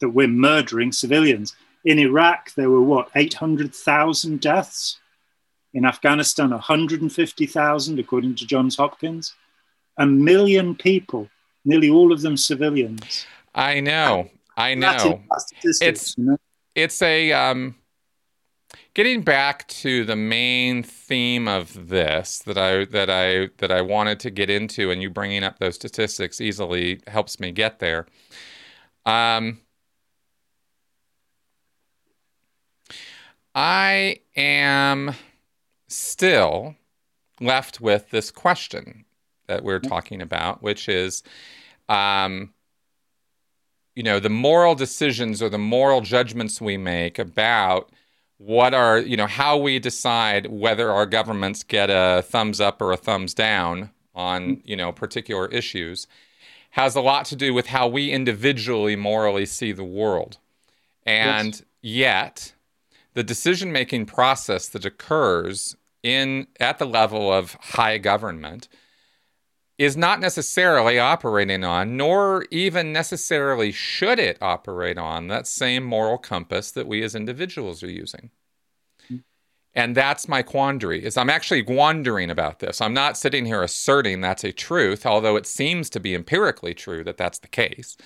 that we're murdering civilians. In Iraq, there were what, 800,000 deaths? In Afghanistan, 150,000, according to Johns Hopkins. A million people, nearly all of them civilians. I know. I know. It's, you know? it's a. Um getting back to the main theme of this that I that I that I wanted to get into, and you bringing up those statistics easily helps me get there. Um, I am still left with this question that we're talking about, which is, um, you know, the moral decisions or the moral judgments we make about what are you know how we decide whether our governments get a thumbs up or a thumbs down on mm-hmm. you know particular issues has a lot to do with how we individually morally see the world and yes. yet the decision making process that occurs in at the level of high government is not necessarily operating on, nor even necessarily should it operate on, that same moral compass that we as individuals are using. And that's my quandary is I'm actually wondering about this. I'm not sitting here asserting that's a truth, although it seems to be empirically true that that's the case.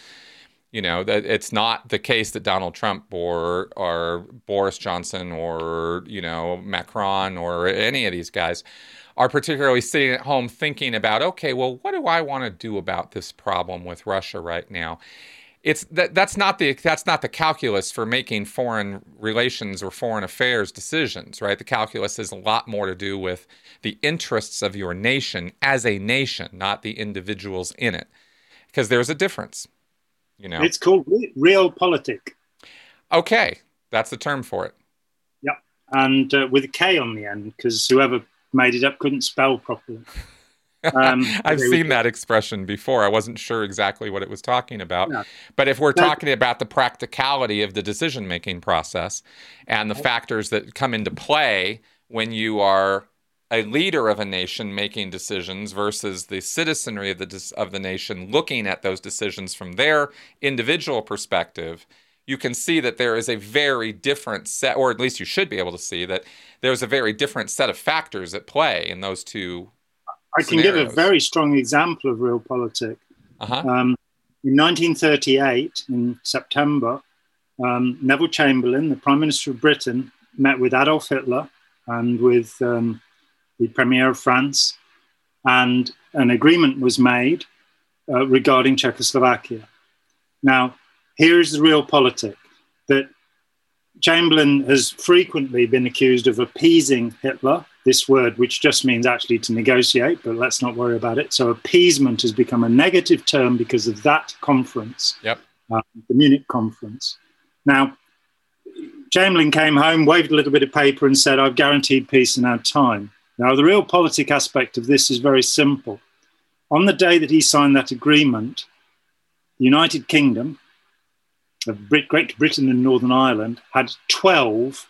You know, that it's not the case that Donald Trump or or Boris Johnson or, you know, Macron or any of these guys are particularly sitting at home thinking about, okay, well, what do I want to do about this problem with Russia right now? It's that that's not the that's not the calculus for making foreign relations or foreign affairs decisions, right? The calculus has a lot more to do with the interests of your nation as a nation, not the individuals in it, because there's a difference. You know, it's called realpolitik. Okay, that's the term for it. Yep, and uh, with a K on the end, because whoever made it up couldn't spell properly. Um, [LAUGHS] I've seen that expression before. I wasn't sure exactly what it was talking about. No. But if we're talking about the practicality of the decision making process and the factors that come into play when you are a leader of a nation making decisions versus the citizenry of the, of the nation looking at those decisions from their individual perspective, you can see that there is a very different set, or at least you should be able to see that there's a very different set of factors at play in those two. I can give a very strong example of realpolitik. Uh-huh. Um, in 1938, in September, um, Neville Chamberlain, the Prime Minister of Britain, met with Adolf Hitler and with um, the Premier of France, and an agreement was made uh, regarding Czechoslovakia. Now, here is the realpolitik that Chamberlain has frequently been accused of appeasing Hitler, this word which just means actually to negotiate, but let's not worry about it. So appeasement has become a negative term because of that conference, yep. uh, the Munich conference. Now, Chamberlain came home, waved a little bit of paper, and said, I've guaranteed peace in our time. Now, the realpolitik aspect of this is very simple. On the day that he signed that agreement, the United Kingdom, Great Britain and Northern Ireland had 12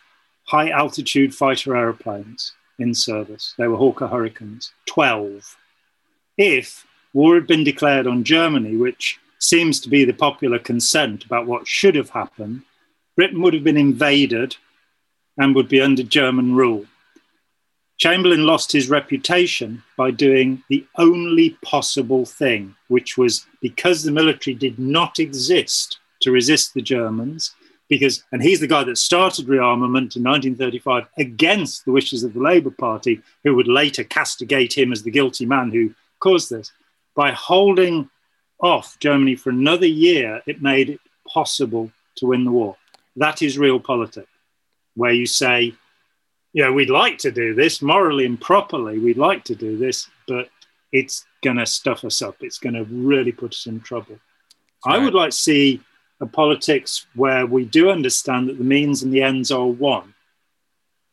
high altitude fighter aeroplanes in service. They were Hawker Hurricanes, 12. If war had been declared on Germany, which seems to be the popular consent about what should have happened, Britain would have been invaded and would be under German rule. Chamberlain lost his reputation by doing the only possible thing, which was because the military did not exist to resist the Germans because, and he's the guy that started rearmament in 1935 against the wishes of the Labour Party, who would later castigate him as the guilty man who caused this. By holding off Germany for another year, it made it possible to win the war. That is real politics, where you say, you know, we'd like to do this morally and properly, we'd like to do this, but it's going to stuff us up. It's going to really put us in trouble. Right. I would like to see a politics where we do understand that the means and the ends are one.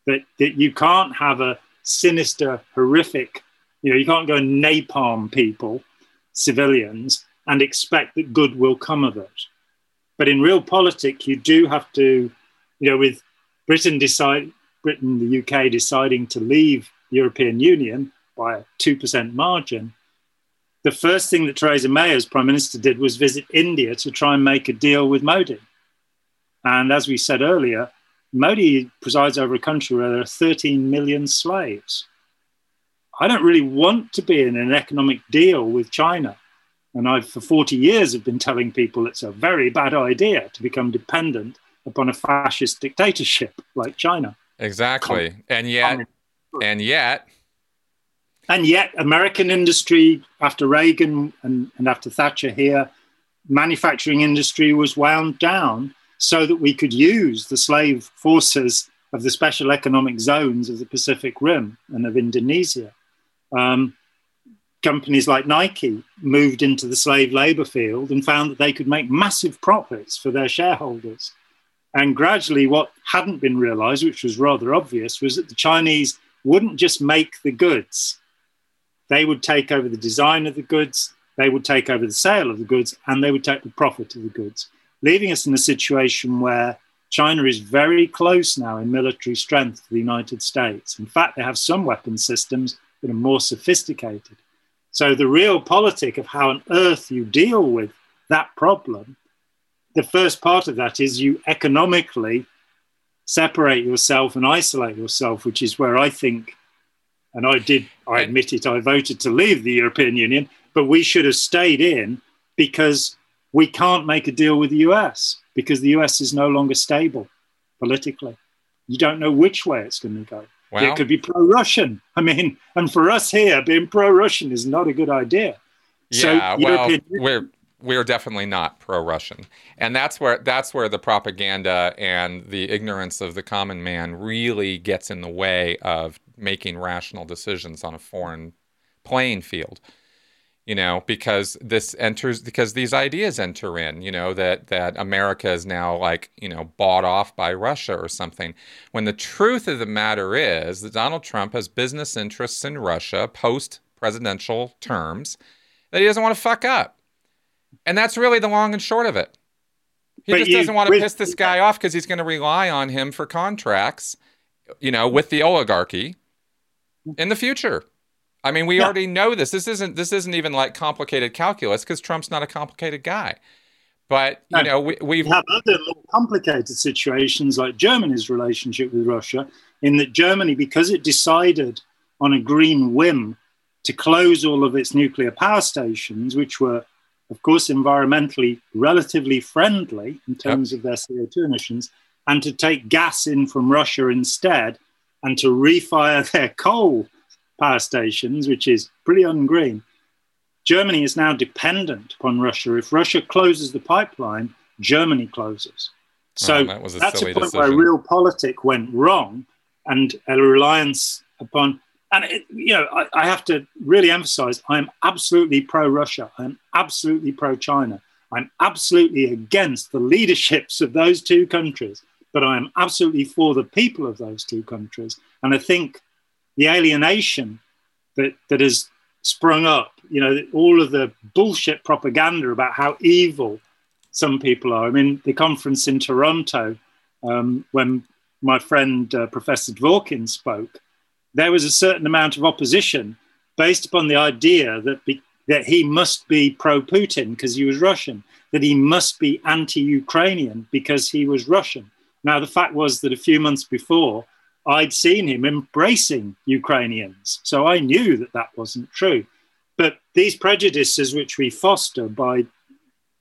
That, that you can't have a sinister, horrific, you know, you can't go and napalm people, civilians, and expect that good will come of it. But in real politics, you do have to, you know, with Britain decide, Britain, the UK deciding to leave the European Union by a 2% margin, the first thing that Theresa May as Prime Minister did was visit India to try and make a deal with Modi. And as we said earlier, Modi presides over a country where there are 13 million slaves. I don't really want to be in an economic deal with China. And I've, for 40 years, have been telling people it's a very bad idea to become dependent upon a fascist dictatorship like China. Exactly. And yet, and yet, and yet, American industry after Reagan and, and after Thatcher here, manufacturing industry was wound down so that we could use the slave forces of the special economic zones of the Pacific Rim and of Indonesia. Um, companies like Nike moved into the slave labor field and found that they could make massive profits for their shareholders. And gradually, what hadn't been realized, which was rather obvious, was that the Chinese wouldn't just make the goods, they would take over the design of the goods, they would take over the sale of the goods, and they would take the profit of the goods, leaving us in a situation where China is very close now in military strength to the United States. In fact, they have some weapon systems that are more sophisticated. So, the realpolitik of how on earth you deal with that problem, the first part of that is you economically separate yourself and isolate yourself, which is where I think, and I did, I admit it, I voted to leave the European Union, but we should have stayed in because we can't make a deal with the US because the US is no longer stable politically. You don't know which way it's going to go. Well, it could be pro Russian. I mean, and for us here, being pro Russian is not a good idea. Yeah, so, well, European- we're we're definitely not pro-Russian, and that's where that's where the propaganda and the ignorance of the common man really gets in the way of making rational decisions on a foreign playing field you know, because this enters because these ideas enter in, you know, that that America is now like, you know, bought off by Russia or something. When the truth of the matter is that Donald Trump has business interests in Russia post presidential terms that he doesn't want to fuck up. And that's really the long and short of it. He but just you, doesn't want to piss this guy off because he's going to rely on him for contracts, you know, with the oligarchy in the future. I mean, we yeah. already know this. This isn't this isn't even like complicated calculus because Trump's not a complicated guy. But you no, know, we we have other more complicated situations like Germany's relationship with Russia, in that Germany, because it decided on a green whim to close all of its nuclear power stations, which were, of course, environmentally relatively friendly in terms yep. of their CO2 emissions, and to take gas in from Russia instead, and to refire [LAUGHS] their coal power stations, which is pretty ungreen. Germany is now dependent upon Russia. If Russia closes the pipeline, Germany closes. Ah, so oh, that a that's a point decision. where realpolitik went wrong and a reliance upon. And, it, you know, I, I have to really emphasize I'm absolutely pro Russia. I'm absolutely pro China. I'm absolutely against the leaderships of those two countries, but I am absolutely for the people of those two countries. And I think the alienation that, that has sprung up, you know, all of the bullshit propaganda about how evil some people are. I mean, the conference in Toronto, um, when my friend uh, Professor Dvorkin spoke, there was a certain amount of opposition based upon the idea that, be, that he must be pro Putin because he was Russian, that he must be anti Ukrainian because he was Russian. Now, the fact was that a few months before, I'd seen him embracing Ukrainians. So I knew that that wasn't true. But these prejudices, which we foster by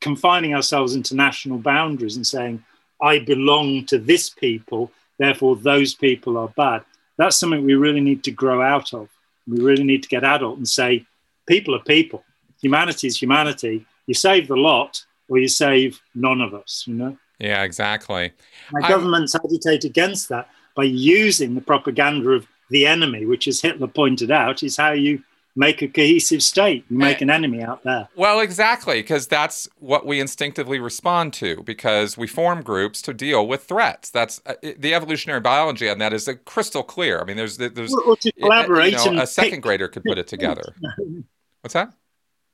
confining ourselves into national boundaries and saying, I belong to this people, therefore those people are bad, that's something we really need to grow out of. We really need to get adult and say, people are people. Humanity is humanity. You save the lot or you save none of us, you know? Yeah, exactly. My government's agitate against that by using the propaganda of the enemy, which, as Hitler pointed out, is how you make a cohesive state. You make an enemy out there. Well, exactly, because that's what we instinctively respond to, because we form groups to deal with threats. That's uh, the evolutionary biology on that is crystal clear. I mean, there's there's or, to collaborate you know, a second pick, grader could put it together. [LAUGHS] What's that?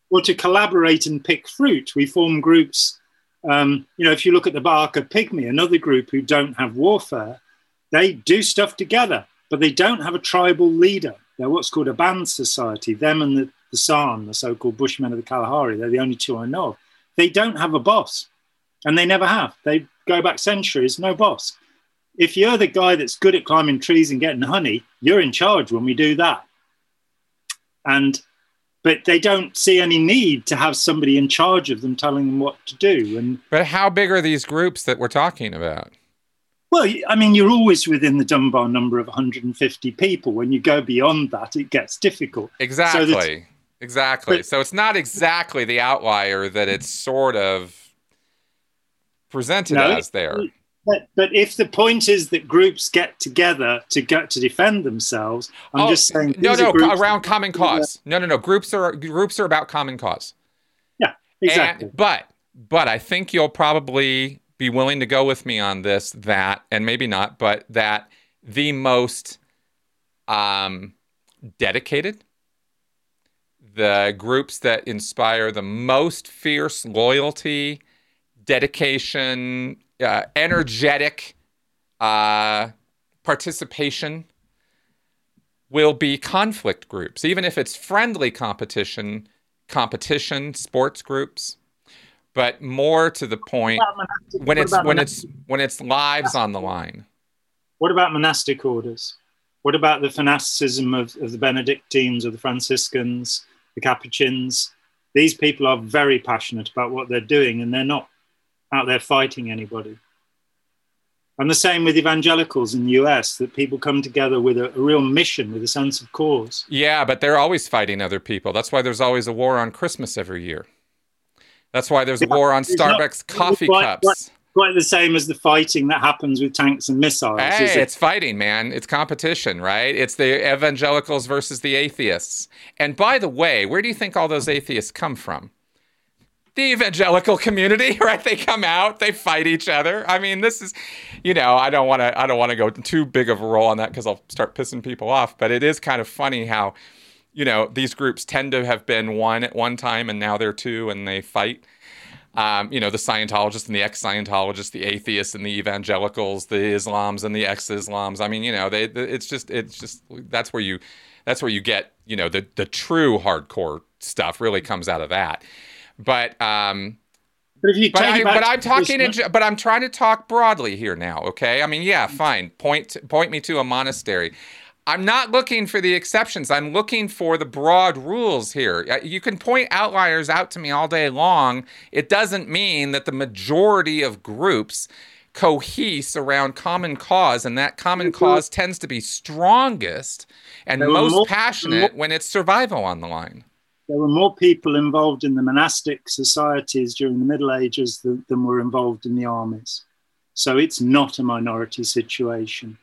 Well, to collaborate and pick fruit, we form groups. Um, you know, if you look at the Baka Pygmy, another group who don't have warfare, they do stuff together, but they don't have a tribal leader. They're what's called a band society. Them and the, the San, the so-called Bushmen of the Kalahari, they're the only two I know of. They don't have a boss, and they never have. They go back centuries, no boss. If you're the guy that's good at climbing trees and getting honey, you're in charge when we do that. And but they don't see any need to have somebody in charge of them telling them what to do. And but how big are these groups that we're talking about? Well, I mean, you're always within the Dunbar number of 150 people. When you go beyond that, it gets difficult. Exactly. So exactly. But, so it's not exactly the outlier that it's sort of presented no, as there. But, but if the point is that groups get together to get to defend themselves, I'm oh, just saying. No, no, around common cause. No, no, no. Groups are groups are about common cause. Yeah, exactly. And, but but I think you'll probably be willing to go with me on this that, and maybe not, but that the most um, dedicated, the groups that inspire the most fierce loyalty, dedication, uh, energetic uh, participation will be conflict groups, even if it's friendly competition, competition, sports groups. But more to the point, when it's when it's when it's lives on the line. What about monastic orders? What about the fanaticism of, of the Benedictines or the Franciscans, the Capuchins? These people are very passionate about what they're doing and they're not out there fighting anybody. And the same with evangelicals in the US, that people come together with a, a, real mission, with a sense of cause. Yeah, but they're always fighting other people. That's why there's always a war on Christmas every year. That's why there's a war on Starbucks not, coffee quite, cups. Quite, quite, the same as the fighting that happens with tanks and missiles. Hey, it? it's fighting, man. It's competition, right? It's the evangelicals versus the atheists. And by the way, where do you think all those atheists come from? The evangelical community, [LAUGHS] right? They come out, they fight each other. I mean, this is, you know, I don't want to, I don't want to go too big of a role on that because I'll start pissing people off. But it is kind of funny how, you know, these groups tend to have been one at one time and now they're two and they fight. Um, you know, the Scientologists and the ex-Scientologists, the atheists and the evangelicals, the Islams and the ex-Islams. I mean, you know, they, it's just, it's just that's where you, that's where you get, you know, the the true hardcore stuff really comes out of that. But um, but but, I, but I'm talking, in, but I'm trying to talk broadly here now. Okay, I mean, yeah, fine. Point point me to a monastery. I'm not looking for the exceptions. I'm looking for the broad rules here. Uh, you can point outliers out to me all day long. It doesn't mean that the majority of groups cohese around common cause, and that common cause tends to be strongest and most passionate when it's survival on the line there were more people involved in the monastic societies during the Middle Ages than, than were involved in the armies. So it's not a minority situation.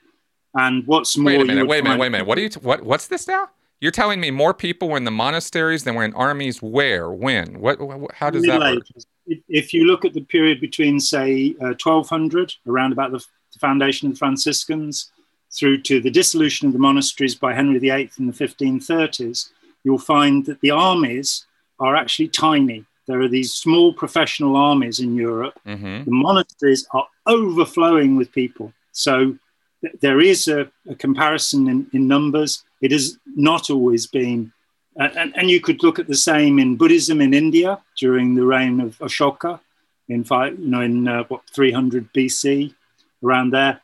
And what's more, wait a minute, wait a minute, wait a minute. What are you? T- what? What's this now? You're telling me more people were in the monasteries than were in armies. Where? When? What? what how does Middle that work? Ages. If you look at the period between, say, uh, 1200, around about the, the foundation of the Franciscans, through to the dissolution of the monasteries by Henry VIII in the 1530s, you'll find that the armies are actually tiny. There are these small professional armies in Europe. Mm-hmm. The monasteries are overflowing with people. So th- there is a, a comparison in, in, numbers. It has not always been. Uh, and, and, you could look at the same in Buddhism in India during the reign of Ashoka in five, you know, in uh, what 300 BC, around there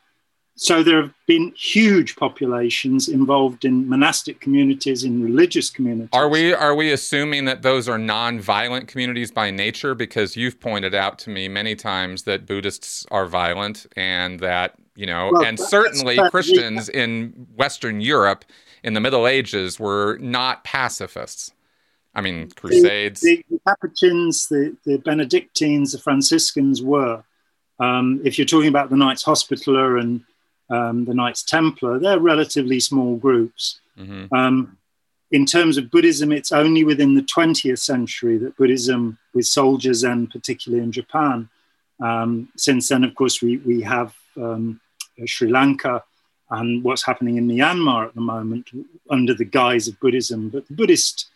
so there have been huge populations involved in monastic communities in religious communities. Are we are we assuming that those are non-violent communities by nature? Because you've pointed out to me many times that buddhists are violent and that you know well, and certainly christians in western europe in the middle ages were not pacifists. I mean crusades the, the, the capuchins the, the benedictines the franciscans were. Um, if you're talking about the knights hospitaller and um, the Knights Templar, they're relatively small groups. Mm-hmm. Um, in terms of Buddhism, it's only within the 20th century that Buddhism, with soldiers and particularly in Japan, um, since then, of course, we, we have um, Sri Lanka and what's happening in Myanmar at the moment under the guise of Buddhism. But Buddhist,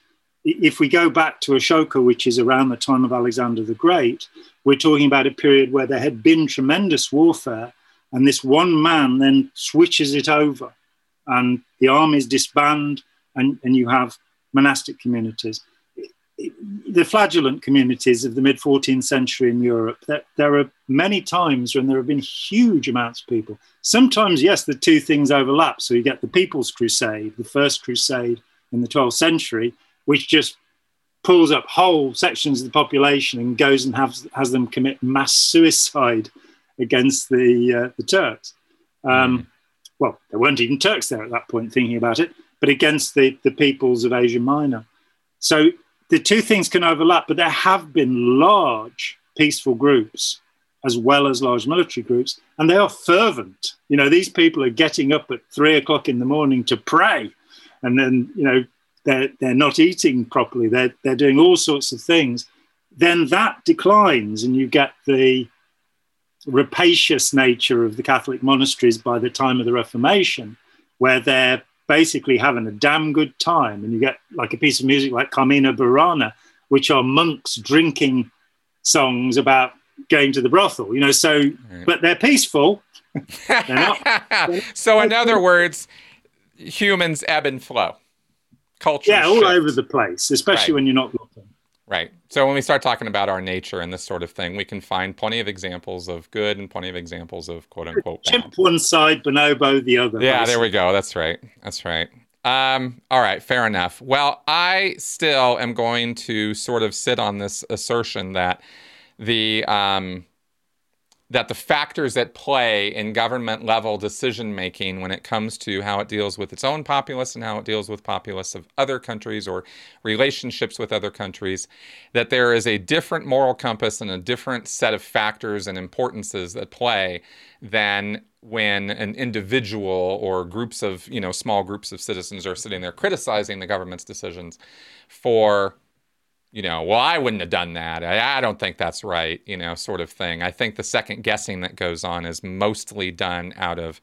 if we go back to Ashoka, which is around the time of Alexander the Great, we're talking about a period where there had been tremendous warfare and this one man then switches it over, and the armies disband, and, and you have monastic communities. The flagellant communities of the mid 14th century in Europe, there, there are many times when there have been huge amounts of people. Sometimes, yes, the two things overlap. So you get the People's Crusade, the first crusade in the 12th century, which just pulls up whole sections of the population and goes and has, has them commit mass suicide against the uh, the Turks. Um, mm. Well, there weren't even Turks there at that point thinking about it, but against the, the peoples of Asia Minor. So the two things can overlap, but there have been large peaceful groups as well as large military groups, and they are fervent. You know, these people are getting up at three o'clock in the morning to pray, and then you know they're they're not eating properly. They're they're doing all sorts of things. Then that declines, and you get the rapacious nature of the Catholic monasteries by the time of the Reformation, where they're basically having a damn good time. And you get like a piece of music like Carmina Burana, which are monks drinking songs about going to the brothel, you know, so, right. but they're peaceful. they're not, [LAUGHS] so, in other words, humans ebb and flow. Culture. Yeah, all over the place, especially right. when you're not looking. Right. So when we start talking about our nature and this sort of thing, we can find plenty of examples of good and plenty of examples of quote unquote bad. Chimp one side, bonobo the other. Yeah, there we go. That's right. That's right. Um, all right, fair enough. Well, I still am going to sort of sit on this assertion that the um, that the factors at play in government level decision making when it comes to how it deals with its own populace and how it deals with populace of other countries or relationships with other countries, that there is a different moral compass and a different set of factors and importances at play than when an individual or groups of, you know, small groups of citizens are sitting there criticizing the government's decisions for you know, well, I wouldn't have done that. I, I, don't think that's right, you know, sort of thing. I think the second guessing that goes on is mostly done out of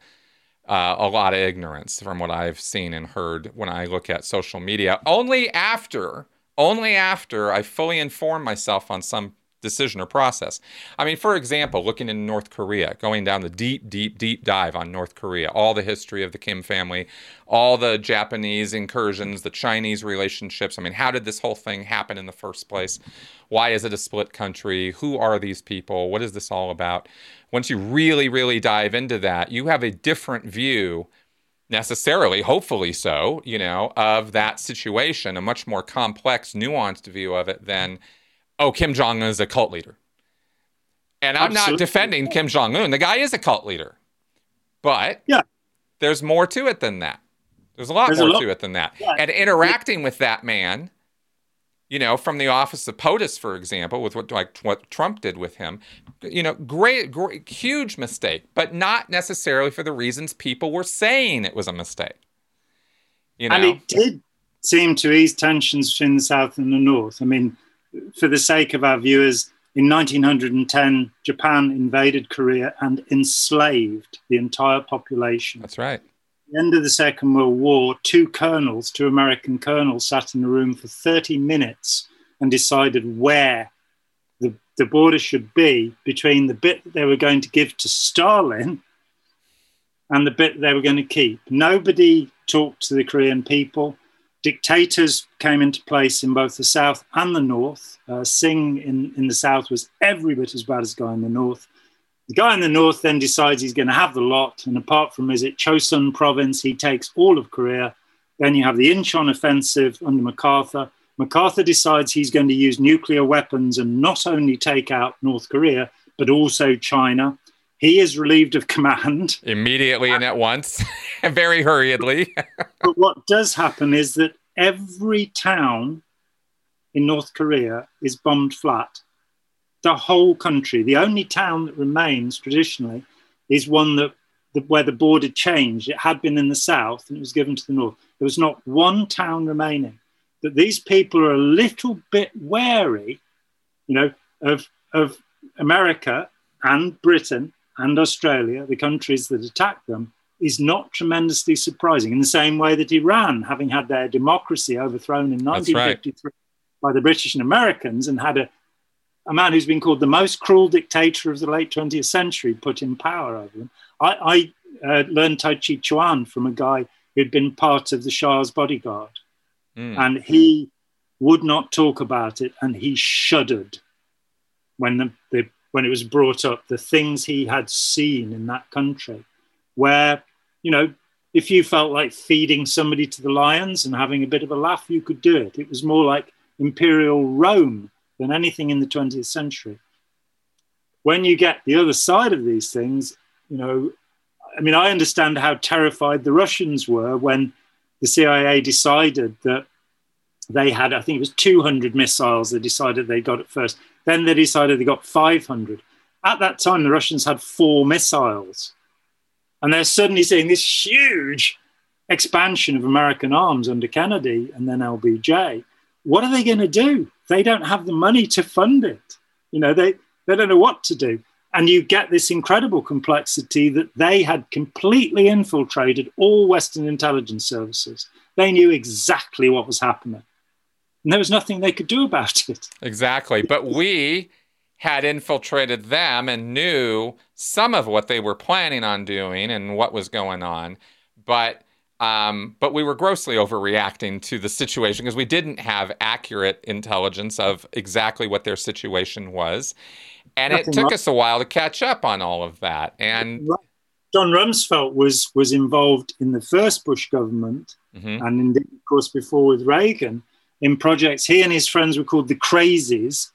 uh, a lot of ignorance from what I've seen and heard when I look at social media. Only after, only after I fully inform myself on some decision or process. I mean, for example, looking in North Korea, going down the deep, deep, deep dive on North Korea, all the history of the Kim family, all the Japanese incursions, the Chinese relationships. I mean, how did this whole thing happen in the first place? Why is it a split country? Who are these people? What is this all about? Once you really, really dive into that, you have a different view necessarily, hopefully so, you know, of that situation, a much more complex, nuanced view of it than oh, Kim Jong Un is a cult leader. And I'm Absolutely. not defending Kim Jong Un. The guy is a cult leader. But yeah. there's more to it than that. There's a lot there's more a lot. to it than that. Yeah. And interacting with that man, you know, from the office of POTUS, for example, with what like what Trump did with him, you know, great, great huge mistake, but not necessarily for the reasons people were saying it was a mistake. You know? And it did seem to ease tensions between the South and the North. I mean, for the sake of our viewers, in 1910, Japan invaded Korea and enslaved the entire population. That's right. At the end of the Second World War, two colonels, two American colonels, sat in a room for 30 minutes and decided where the, the border should be between the bit they were going to give to Stalin and the bit they were going to keep. Nobody talked to the Korean people dictators came into place in both the south and the north. Uh, Singh in, in the south was every bit as bad as the guy in the north. The guy in the north then decides he's going to have the lot, and apart from is it Chosun province, he takes all of Korea. Then you have the Incheon offensive under MacArthur. MacArthur decides he's going to use nuclear weapons and not only take out North Korea, but also China. He is relieved of command. Immediately and at once, [LAUGHS] very hurriedly. [LAUGHS] but what does happen is that every town in North Korea is bombed flat. The whole country. The only town that remains traditionally is one that the, where the border changed. It had been in the south and it was given to the north. There was not one town remaining. That these people are a little bit wary, you know, of, of America and Britain and Australia, the countries that attacked them, is not tremendously surprising. In the same way that Iran, having had their democracy overthrown in 1953 right. by the British and Americans, and had a, a man who's been called the most cruel dictator of the late 20th century put in power over them. I, I uh, learned Tai Chi Chuan from a guy who'd been part of the Shah's bodyguard, mm. and he would not talk about it, and he shuddered when the, the when it was brought up, the things he had seen in that country, where, you know, if you felt like feeding somebody to the lions and having a bit of a laugh, you could do it. It was more like imperial Rome than anything in the 20th century. When you get the other side of these things, you know, I mean, I understand how terrified the Russians were when the CIA decided that they had, I think it was 200 missiles they decided they got at first. Then they decided they got 500. At that time, the Russians had four missiles. And they're suddenly seeing this huge expansion of American arms under Kennedy and then LBJ. What are they going to do? They don't have the money to fund it. You know, they, they don't know what to do. And you get this incredible complexity that they had completely infiltrated all Western intelligence services. They knew exactly what was happening. And there was nothing they could do about [LAUGHS] it. Exactly. But we had infiltrated them and knew some of what they were planning on doing and what was going on. But um, but we were grossly overreacting to the situation because we didn't have accurate intelligence of exactly what their situation was. And Nothing it took wrong. us a while to catch up on all of that. And John Rumsfeld was was involved in the first Bush government, mm-hmm. and indeed, of course, before with Reagan, in projects he and his friends were called the Crazies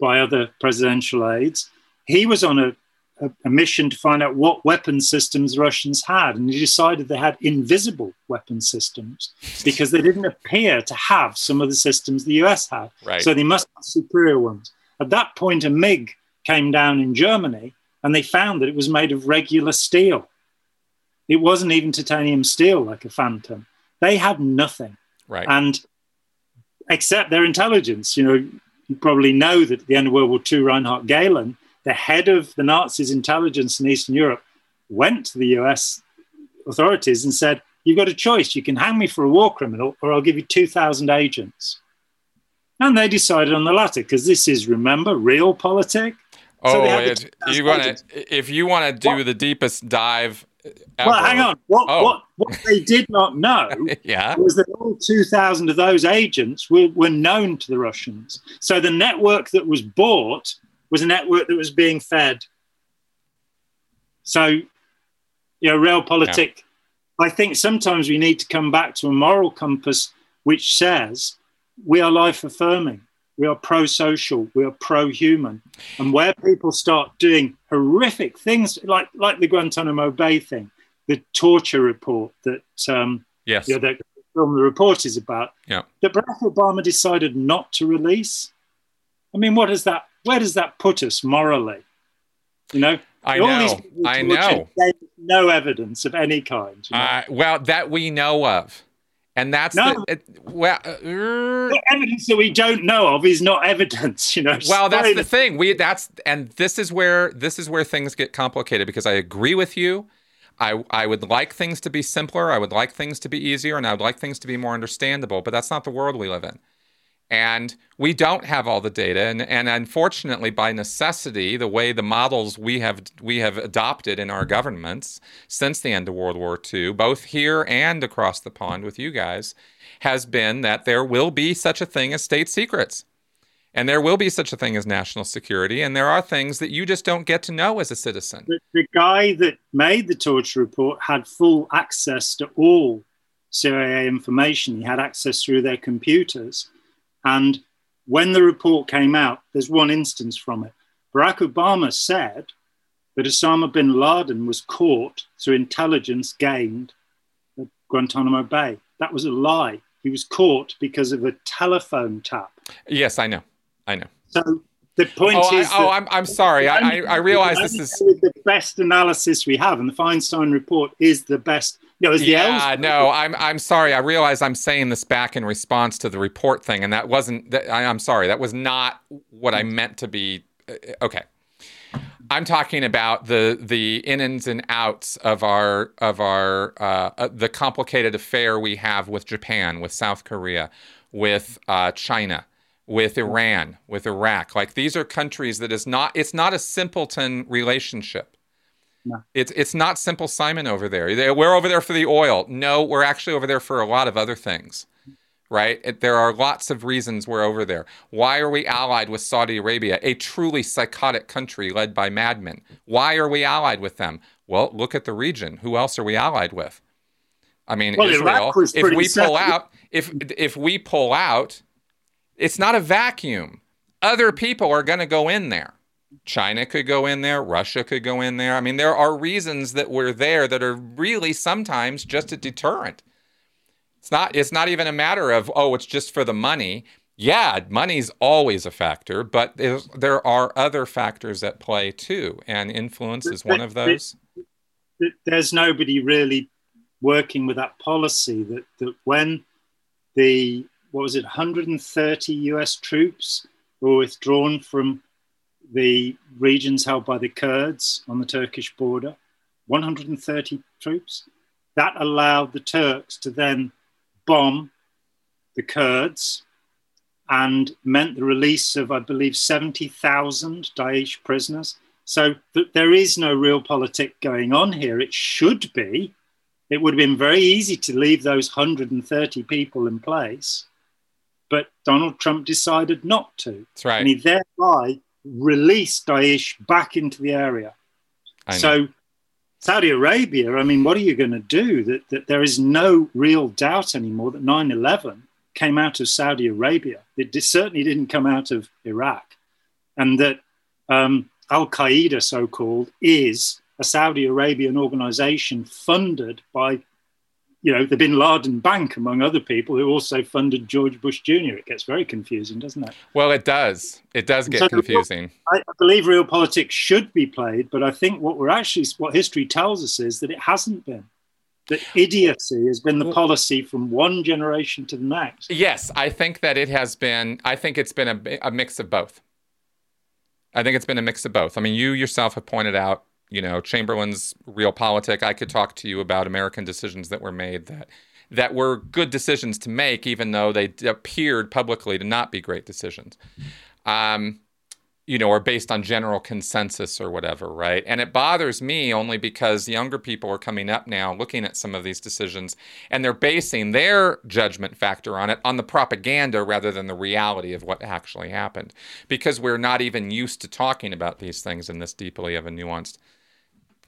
by other presidential aides. He was on a a, a, mission to find out what weapon systems the Russians had, and he decided they had invisible weapon systems because they didn't appear to have some of the systems the US had. Right. So they must have superior ones. At that point, a MiG came down in Germany, and they found that it was made of regular steel. It wasn't even titanium steel like a Phantom. They had nothing. Right. And except their intelligence, you know, you probably know that at the end of World War II, Reinhard Gehlen the head of the Nazis' intelligence in Eastern Europe went to the US authorities and said, You've got a choice. You can hang me for a war criminal, or I'll give you 2,000 agents. And they decided on the latter because this is, remember, realpolitik. Oh, so it, you want to if you want to do what? the deepest dive. Ever. Well, hang on. What, oh. what, what they did not know [LAUGHS] yeah. was that all 2,000 of those agents were, were known to the Russians. So the network that was bought was a network that was being fed. So, you know, realpolitik, yeah. I think sometimes we need to come back to a moral compass which says we are life affirming, we are pro social, we are pro human. And where people start doing horrific things like, like the Guantanamo Bay thing, the torture report that, um, yes. You know, that film The Report is about, yeah. that Barack Obama decided not to release. I mean, what does that where does that put us morally? You know, I know, I know. No evidence of any kind. You know? uh, well, that we know of, and that's no, the, it, well, uh, evidence that we don't know of is not evidence. [LAUGHS] You know. Well, that's the thing. We that's and this is where this is where things get complicated because I agree with you. I, I would like things to be simpler. I would like things to be easier, and I would like things to be more understandable. But that's not the world we live in. And we don't have all the data. And, and unfortunately, by necessity, the way the models we have we have adopted in our governments since the end of World War II, both here and across the pond with you guys, has been that there will be such a thing as state secrets. And there will be such a thing as national security. And there are things that you just don't get to know as a citizen. The, the guy that made the torture report had full access to all CIA information. He had access through their computers. And when the report came out, there's one instance from it. Barack Obama said that Osama bin Laden was caught through intelligence gained at Guantanamo Bay. That was a lie. He was caught because of a telephone tap. Yes, I know. I know. So the point oh, is. I, oh, I'm, I'm sorry. I, I, realize this is the best analysis we have, and the Feinstein report is the best. You know, yeah, no, I'm I'm sorry. I realize I'm saying this back in response to the report thing, and that wasn't. That, I, I'm sorry. That was not what I meant to be. Uh, okay. I'm talking about the the ins and outs of our of our uh, uh, the complicated affair we have with Japan, with South Korea, with uh, China, with Iran, with Iraq. Like these are countries that is not it's not a simpleton relationship. No. It's it's not simple Simon over there. We're over there for the oil. No, we're actually over there for a lot of other things. Right? There are lots of reasons we're over there. Why are we allied with Saudi Arabia, a truly psychotic country led by madmen? Why are we allied with them? Well, look at the region. Who else are we allied with? I mean, well, Israel. If we pull out, if if we pull out, it's not a vacuum. Other people are going to go in there. China could go in there, Russia could go in there. I mean, there are reasons that we're there that are really sometimes just a deterrent. It's not it's not even a matter of oh, it's just for the money. Yeah, money's always a factor, but there are other factors at play too, and influence is one of those. There's nobody really working with that policy that, that when the what was it, 130 US troops were withdrawn from the regions held by the Kurds on the Turkish border, 130 troops. That allowed the Turks to then bomb the Kurds and meant the release of, I believe, 70,000 Daesh prisoners. So th- there is no realpolitik going on here. It should be. It would have been very easy to leave those 130 people in place, but Donald Trump decided not to. That's right. And he thereby released Daesh back into the area. So Saudi Arabia, I mean, what are you going to do? That, that there is no real doubt anymore that 9 11 came out of Saudi Arabia. It certainly didn't come out of Iraq. And that um, Al Qaeda, so called, is a Saudi Arabian organization funded by, you know, the bin Laden Bank, among other people, who also funded George Bush Jr. It gets very confusing, doesn't it? Well, it does. It does get so confusing. I believe real politics should be played, but I think what we're actually, what history tells us is that it hasn't been that idiocy has been the policy from one generation to the next. Yes, I think that it has been. I think it's been a, a mix of both. I think it's been a mix of both. I mean, you yourself have pointed out, you know, Chamberlain's real realpolitik. I could talk to you about American decisions that were made that that were good decisions to make, even though they appeared publicly to not be great decisions. Um, you know, or based on general consensus or whatever, right? And it bothers me only because younger people are coming up now looking at some of these decisions and they're basing their judgment factor on it on the propaganda rather than the reality of what actually happened. Because we're not even used to talking about these things in this deeply of a nuanced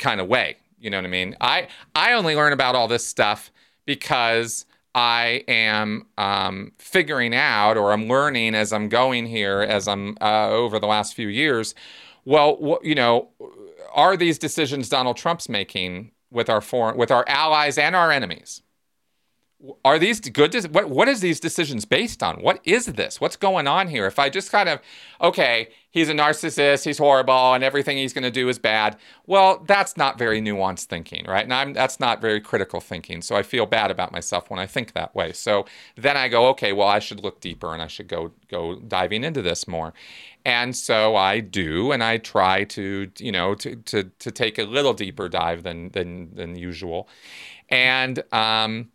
kind of way. You know what I mean? I I only learn about all this stuff because I am um, figuring out or I'm learning as I'm going here, as I'm uh, over the last few years. Well, you know, are these decisions Donald Trump's making with our foreign, with our allies and our enemies? are these good what what is these decisions based on what is this what's going on here if i just kind of okay he's a narcissist he's horrible and everything he's going to do is bad. Well that's not very nuanced thinking right? And I'm, that's not very critical thinking so i feel bad about myself when i think that way. So then i go okay well i should look deeper and i should go go diving into this more. And so i do and i try to you know to to, to take a little deeper dive than than than usual. And um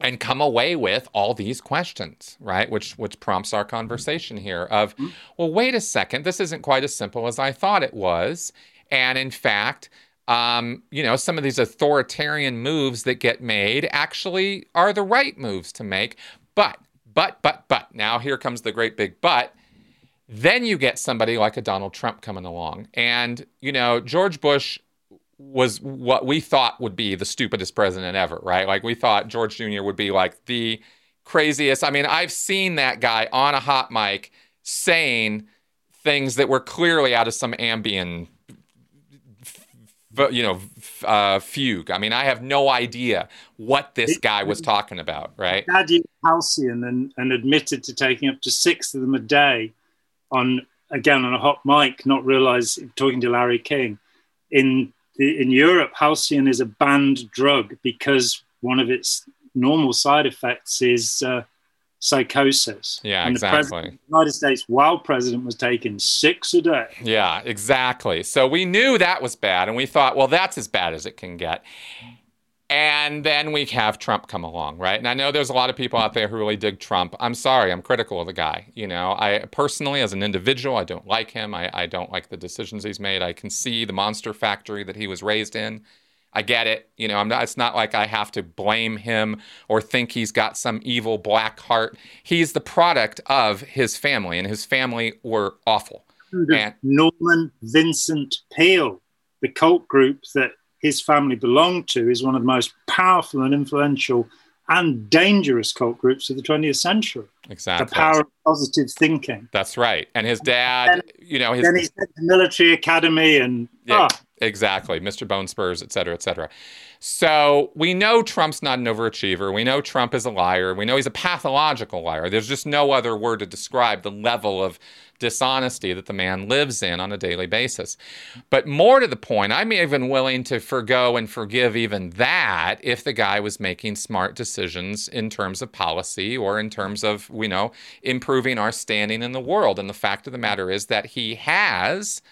and come away with all these questions right? Which which prompts our conversation here of mm-hmm. well wait a second this isn't quite as simple as i thought it was. And in fact um, you know some of these authoritarian moves that get made actually are the right moves to make. But but but but now here comes the great big but. Then you get somebody like a donald trump coming along. And you know george bush was what we thought would be the stupidest president ever, right? Like we thought George Jr. would be like the craziest. I mean, I've seen that guy on a hot mic saying things that were clearly out of some ambient you know, uh, fugue. I mean, I have no idea what this guy was talking about, right? Studied Halcion and, and admitted to taking up to six of them a day on, again, on a hot mic, not realize, talking to Larry King in in Europe, Halcion is a banned drug because one of its normal side effects is uh, psychosis. Yeah, and exactly. The, the United States, while president was taking six a day. Yeah, exactly. So we knew that was bad, and we thought, well, that's as bad as it can get. And then we have Trump come along, right? And I know there's a lot of people out there who really dig Trump. I'm sorry, I'm critical of the guy. You know, I personally, as an individual, I don't like him. I, I don't like the decisions he's made. I can see the monster factory that he was raised in. I get it. You know, I'm not, it's not like I have to blame him or think he's got some evil black heart. He's the product of his family, and his family were awful. And, Norman Vincent Peale, the cult group that his family belonged to is one of the most powerful and influential and dangerous cult groups of the 20th century. Exactly. The power of positive thinking. That's right. And his dad, and then, you know, his then he said the military academy and yeah, oh, Exactly, Mr. Bone Spurs, et cetera, et cetera. So we know Trump's not an overachiever. We know Trump is a liar. We know he's a pathological liar. There's just no other word to describe the level of dishonesty that the man lives in on a daily basis. But more to the point, I'm even willing to forego and forgive even that if the guy was making smart decisions in terms of policy or in terms of, you know, improving our standing in the world. And the fact of the matter is that he has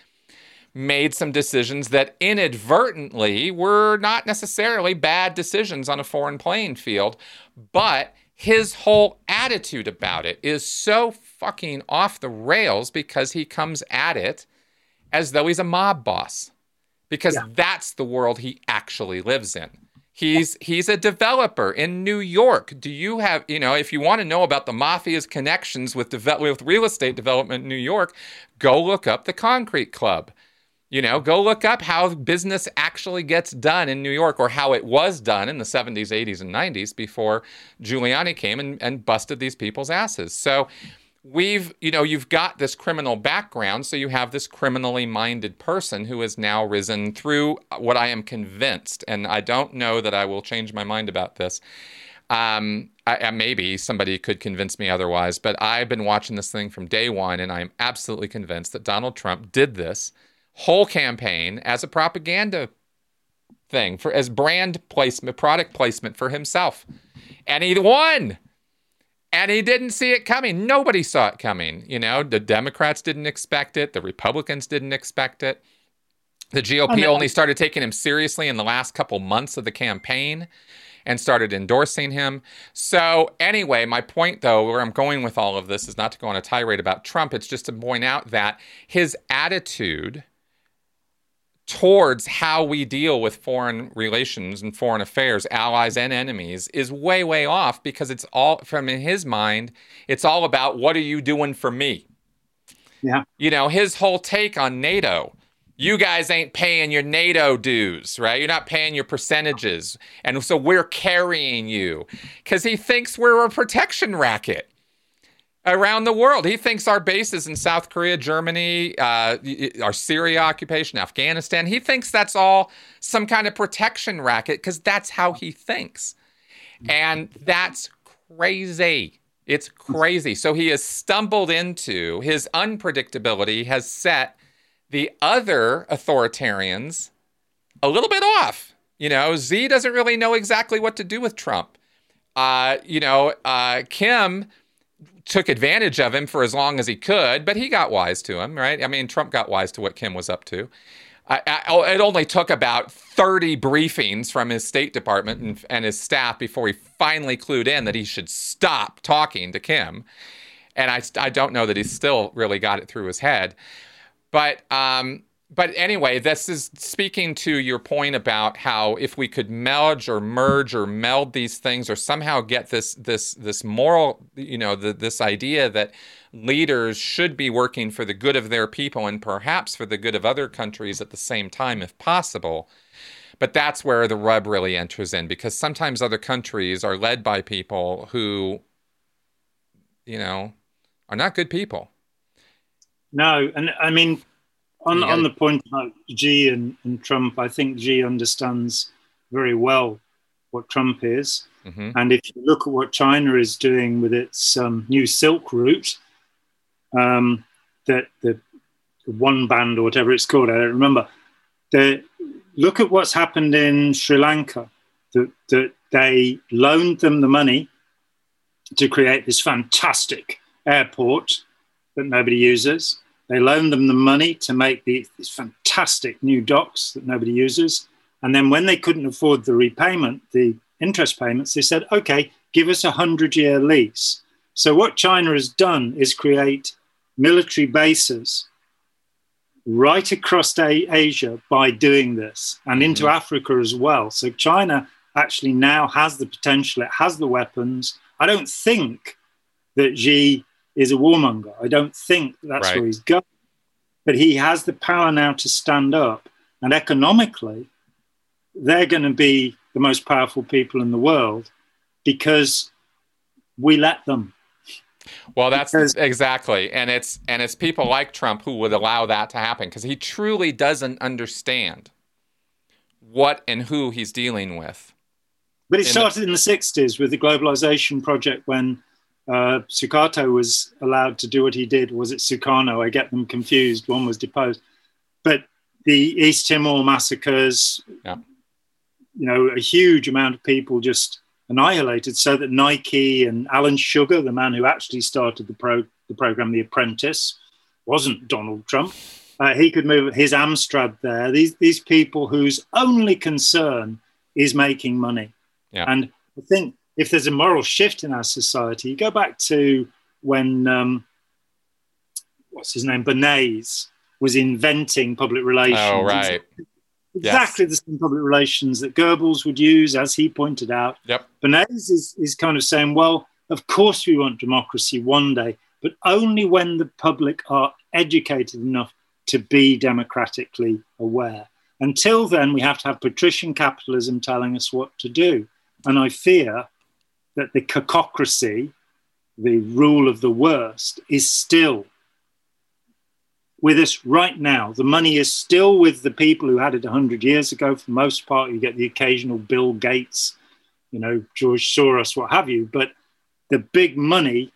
made some decisions that inadvertently were not necessarily bad decisions on a foreign playing field, but his whole attitude about it is so fucking off the rails because he comes at it as though he's a mob boss. Because yeah. that's the world he actually lives in. He's he's a developer in New York. Do you have, you know, if you want to know about the mafia's connections with deve- with real estate development in New York, go look up the Concrete Club. You know, go look up how business actually gets done in New York or how it was done in the 70s, 80s, and 90s before Giuliani came and, and busted these people's asses. So we've, you know, you've got this criminal background. So you have this criminally minded person who has now risen through what I am convinced, and I don't know that I will change my mind about this. Um, I, maybe somebody could convince me otherwise, but I've been watching this thing from day one, and I'm absolutely convinced that Donald Trump did this whole campaign as a propaganda thing for as brand placement, product placement for himself. And he won. And he didn't see it coming. Nobody saw it coming. You know, the Democrats didn't expect it. The Republicans didn't expect it. The GOP oh, only started taking him seriously in the last couple months of the campaign and started endorsing him. So, anyway, my point though, where I'm going with all of this is not to go on a tirade about Trump, it's just to point out that his attitude towards how we deal with foreign relations and foreign affairs, allies and enemies, is way, way off because it's all, from in his mind, it's all about what are you doing for me? Yeah. You know, his whole take on NATO. You guys ain't paying your NATO dues, right? You're not paying your percentages. And so we're carrying you because he thinks we're a protection racket around the world. He thinks our bases in South Korea, Germany, uh, our Syria occupation, Afghanistan, he thinks that's all some kind of protection racket because that's how he thinks. And that's crazy. It's crazy. So he has stumbled into his unpredictability, has set the other authoritarians a little bit off. You know, Xi doesn't really know exactly what to do with Trump. Uh, you know, uh, Kim took advantage of him for as long as he could, but he got wise to him, right? I mean, Trump got wise to what Kim was up to. I, I, oh, it only took about 30 briefings from his State Department and, and, his staff before he finally clued in that he should stop talking to Kim. And I, I don't know that he still really got it through his head. But um, but anyway, this is speaking to your point about how if we could merge or merge or meld these things or somehow get this this this moral, you know, the, this idea that leaders should be working for the good of their people and perhaps for the good of other countries at the same time if possible. But that's where the rub really enters in because sometimes other countries are led by people who, you know, are not good people. No, and I mean on on the point about Xi and, and Trump, I think Xi understands very well what Trump is. Mm-hmm. And if you look at what China is doing with its um, new Silk Route, um, that the, the one band or whatever it's called, I don't remember. The, look at what's happened in Sri Lanka. That, that they loaned them the money to create this fantastic airport that nobody uses. They loaned them the money to make the, these fantastic new docks that nobody uses. And then when they couldn't afford the repayment, the interest payments, they said, okay, give us a 100 year lease. So what China has done is create military bases right across Asia by doing this and into mm-hmm. Africa as well. So China actually now has the potential, it has the weapons. I don't think that Xi is a warmonger. I don't think that's right. where he's going. But he has the power now to stand up. And economically, they're going to be the most powerful people in the world because we let them. Well, that's because, exactly, and it's and it's people like Trump who would allow that to happen because he truly doesn't understand what and who he's dealing with. But it started the, in the 60s with the globalization project when uh, Sukarno was allowed to do what he did. Was it Sukarno? I get them confused. One was deposed. But the East Timor massacres, yeah. you know, a huge amount of people just annihilated so that Nike and Alan Sugar, the man who actually started the, pro, the program The Apprentice, wasn't Donald Trump. Uh, he could move his Amstrad there. These, these people whose only concern is making money. Yeah. And I think if there's a moral shift in our society, you go back to when, um, what's his name, Bernays was inventing public relations. Oh, right exactly yes. the same public relations that Goebbels would use, as he pointed out. Yep. Bernays is, is kind of saying, well, of course we want democracy one day, but only when the public are educated enough to be democratically aware. Until then, we have to have patrician capitalism telling us what to do. And I fear that the cacocracy, the rule of the worst, is still with us right now. The money is still with the people who had it 100 years ago. For the most part, you get the occasional Bill Gates, you know, George Soros, what have you. But the big money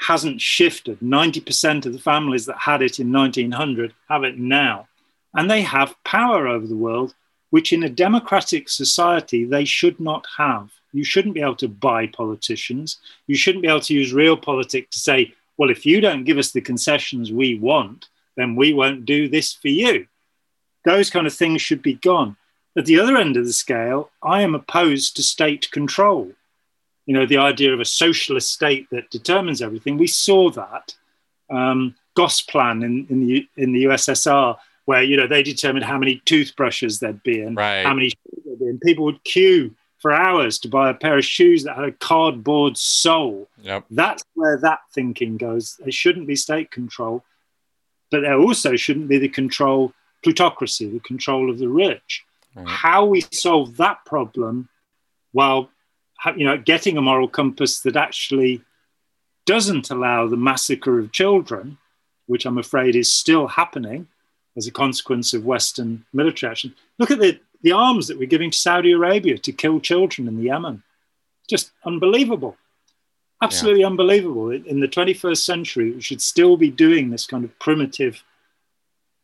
hasn't shifted. 90% of the families that had it in 1900 have it now. And they have power over the world, which in a democratic society they should not have. You shouldn't be able to buy politicians. You shouldn't be able to use real politics to say, well, if you don't give us the concessions we want, then we won't do this for you. Those kind of things should be gone. At the other end of the scale, I am opposed to state control. You know, the idea of a socialist state that determines everything. We saw that. Um, Gosplan in, in, the, in the USSR, where, you know, they determined how many toothbrushes there'd be and right. how many there'd be. And people would queue for hours to buy a pair of shoes that had a cardboard sole. Yep. That's where that thinking goes. There shouldn't be state control but there also shouldn't be the control plutocracy, the control of the rich. Right. How we solve that problem while you know getting a moral compass that actually doesn't allow the massacre of children, which I'm afraid is still happening as a consequence of Western military action. Look at the, the arms that we're giving to Saudi Arabia to kill children in the Yemen. Just unbelievable absolutely yeah. unbelievable. In the 21st century, we should still be doing this kind of primitive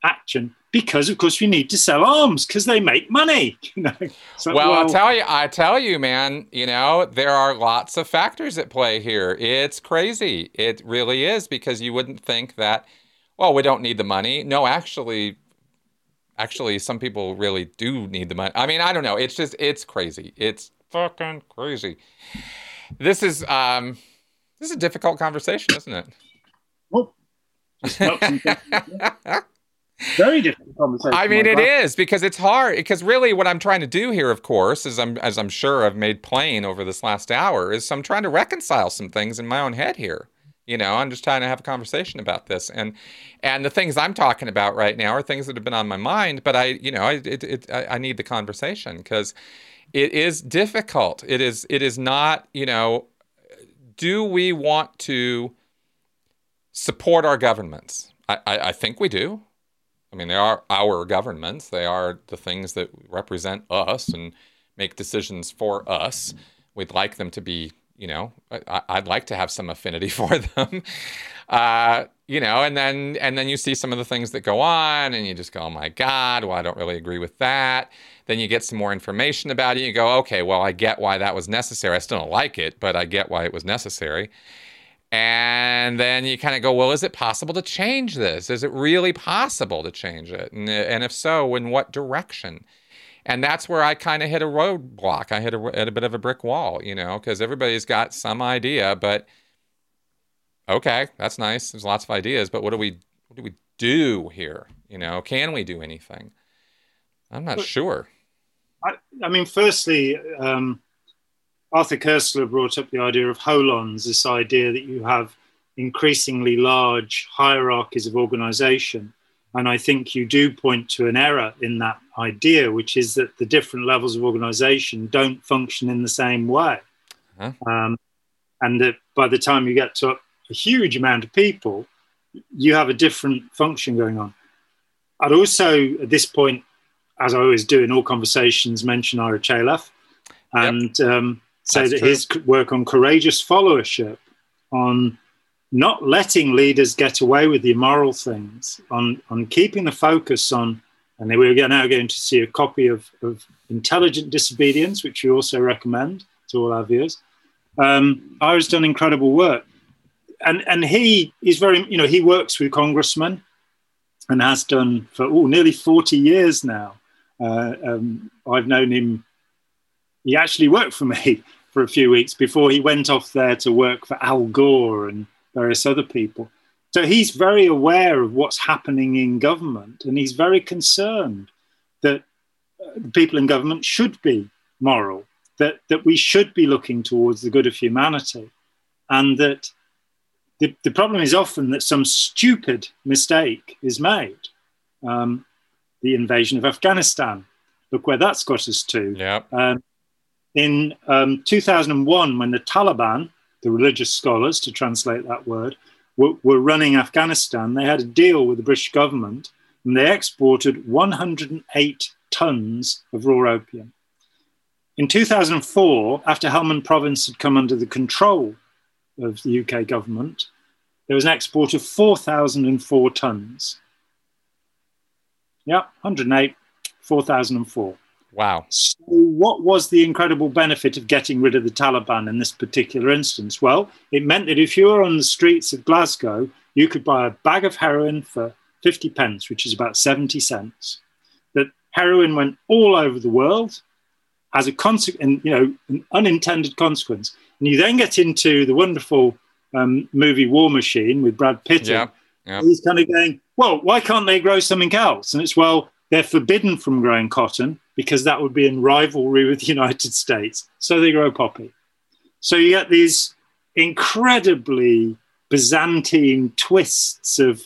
action because, of course, we need to sell arms because they make money. [LAUGHS] You know? So, well, well, I tell you, I tell you, man. You know, there are lots of factors at play here. It's crazy. It really is because you wouldn't think that. Well, we don't need the money. No, actually, actually, some people really do need the money. I mean, I don't know. It's just, it's crazy. It's fucking crazy. This is um this is a difficult conversation, isn't it? Well, [LAUGHS] very difficult conversation. I mean, it is because it's hard. Because really, what I'm trying to do here, of course, is I'm as I'm sure I've made plain over this last hour, is I'm trying to reconcile some things in my own head here. You know, I'm just trying to have a conversation about this, and and the things I'm talking about right now are things that have been on my mind. But I, you know, I it, it I, I need the conversation because it is difficult. It is it is not, you know, do we want to support our governments? I, I, I think we do. I mean, they are our governments. They are the things that represent us and make decisions for us. We'd like them to be, you know, I, would like to have some affinity [LAUGHS] for them. Uh, you know, and then and then you see some of the things that go on, and you just go, "Oh my God, well, I don't really agree with that." Then you get some more information about it. You go, "Okay, well, I get why that was necessary. I still don't like it, but I get why it was necessary." And then you kind of go, "Well, is it possible to change this? Is it really possible to change it? And, and if so, in what direction?" And that's where I kind of hit a roadblock. I hit a, hit a bit of a brick wall, you know, because everybody's got some idea, but okay, that's nice. There's lots of ideas, but what do we what do we do here? You know, can we do anything? I'm not sure. I, I, mean, firstly, um, Arthur Koestler brought up the idea of holons, this idea that you have increasingly large hierarchies of organization. And I think you do point to an error in that idea, which is that the different levels of organization don't function in the same way. Huh? Um, and that by the time you get to a huge amount of people, you have a different function going on. I'd also, at this point, as I always do in all conversations, mention Ira Chaleff and yep. um, say That's that true. his work on courageous followership, on not letting leaders get away with the immoral things, on, on keeping the focus on, and we're now going to see a copy of, of Intelligent Disobedience, which we also recommend to all our viewers. Um, Ira's done incredible work. And, and he is very, you know, he works with congressmen and has done for oh, nearly 40 years now. Uh, um, I've known him, he actually worked for me [LAUGHS] for a few weeks before he went off there to work for Al Gore and various other people. So he's very aware of what's happening in government and he's very concerned that uh, people in government should be moral, that, that we should be looking towards the good of humanity, and that the, the problem is often that some stupid mistake is made. Um, the invasion of Afghanistan. Look where that's got us to. Yep. Um, in um, 2001, when the Taliban, the religious scholars, to translate that word, were, were running Afghanistan, they had a deal with the British government and they exported 108 tons of raw opium. In 2004, after Helmand province had come under the control of the UK government, there was an export of 4,004 tons. Yeah, 108, 4004. Wow. So, what was the incredible benefit of getting rid of the Taliban in this particular instance? Well, it meant that if you were on the streets of Glasgow, you could buy a bag of heroin for 50 pence, which is about 70 cents. That heroin went all over the world as a consequence, you know, an unintended consequence. And you then get into the wonderful um, movie War Machine with Brad Pitt. Yeah, yeah. He's kind of going, well, why can't they grow something else? And it's, well, they're forbidden from growing cotton because that would be in rivalry with the United States. So they grow poppy. So you get these incredibly Byzantine twists of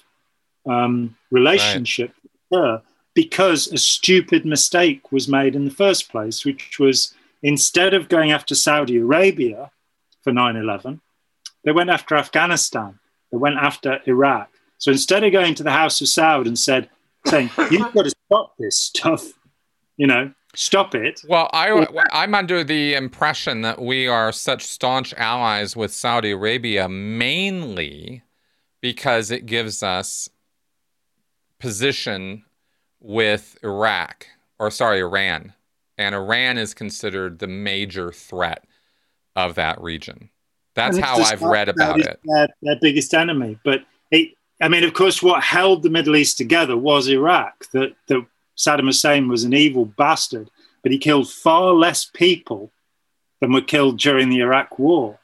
um, relationship right. because a stupid mistake was made in the first place, which was instead of going after Saudi Arabia for 9 11, they went after Afghanistan, they went after Iraq. So instead of going to the House of Saud and said, saying, you've got to stop this stuff, you know, stop it. Well, I, I'm under the impression that we are such staunch allies with Saudi Arabia mainly because it gives us position with Iraq, or sorry, Iran. And Iran is considered the major threat of that region. That's how I've read about it. Their, their, biggest enemy. But it, I mean, of course, what held the Middle East together was Iraq. That, that Saddam Hussein was an evil bastard, but he killed far less people than were killed during the Iraq War.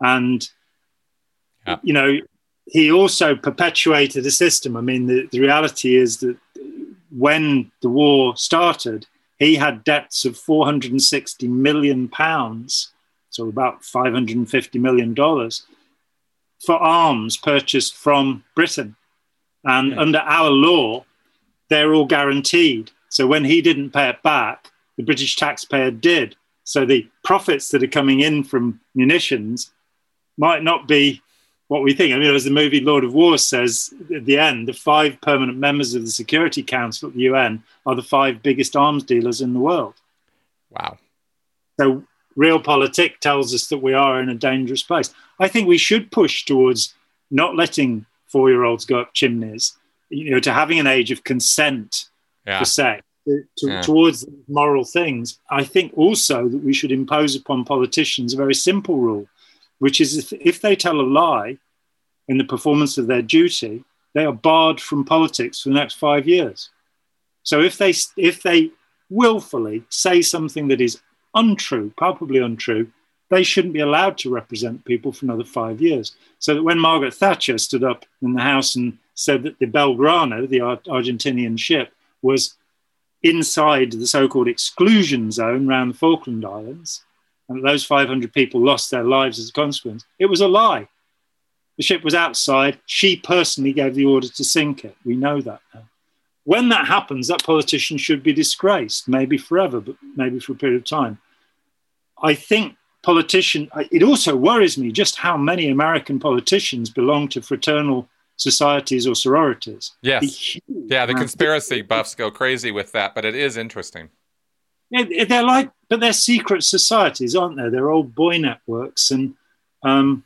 And, yeah. you know, he also perpetuated a system. I mean, the, the reality is that when the war started, he had debts of 460 million pounds so about $550 million, for arms purchased from Britain. And yeah. under our law, they're all guaranteed. So when he didn't pay it back, the British taxpayer did. So the profits that are coming in from munitions might not be what we think. I mean, as the movie Lord of War says at the end, the five permanent members of the Security Council at the UN are the five biggest arms dealers in the world. Wow. So realpolitik tells us that we are in a dangerous place. I think we should push towards not letting four year olds go up chimneys, you know, to having an age of consent yeah. for sex. To, yeah. towards moral things, I think also that we should impose upon politicians a very simple rule, which is if, if they tell a lie in the performance of their duty, they are barred from politics for the next five years. So if they if they willfully say something that is untrue, palpably untrue, they shouldn't be allowed to represent people for another five years. So that when Margaret Thatcher stood up in the House and said that the Belgrano, the Ar- Argentinian ship, was inside the so called exclusion zone around the Falkland Islands, and those 500 people lost their lives as a consequence, it was a lie. The ship was outside. She personally gave the order to sink it. We know that now when that happens, that politician should be disgraced, maybe forever, but maybe for a period of time. I think politician. It also worries me just how many American politicians belong to fraternal societies or sororities. Yes. Yeah, the conspiracy buffs go crazy with that, but it is interesting. Yeah, they're like, but they're secret societies, aren't they? They're old boy networks. And um,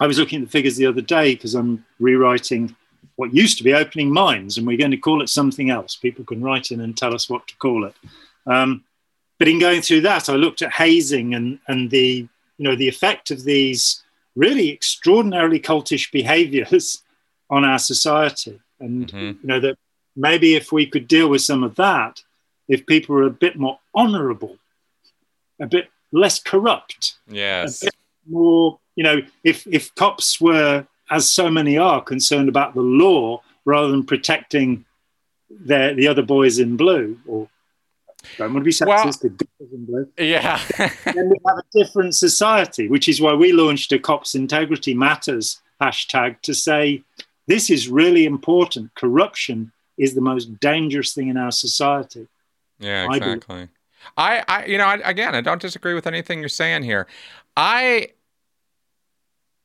I was looking at the figures the other day because I'm rewriting what used to be opening minds, and we're going to call it something else. People can write in and tell us what to call it. Um, but in going through that, I looked at hazing and and the you know the effect of these really extraordinarily cultish behaviours on our society, and mm-hmm. you know that maybe if we could deal with some of that, if people were a bit more honourable, a bit less corrupt, yes, more you know if if cops were as so many are concerned about the law rather than protecting their the other boys in blue or don't want to be sexist, well, the in blue. Yeah. [LAUGHS] then we have a different society, which is why we launched a Cops Integrity Matters hashtag to say this is really important. Corruption is the most dangerous thing in our society. Yeah, exactly. I, I, you know, I, again, I don't disagree with anything you're saying here. I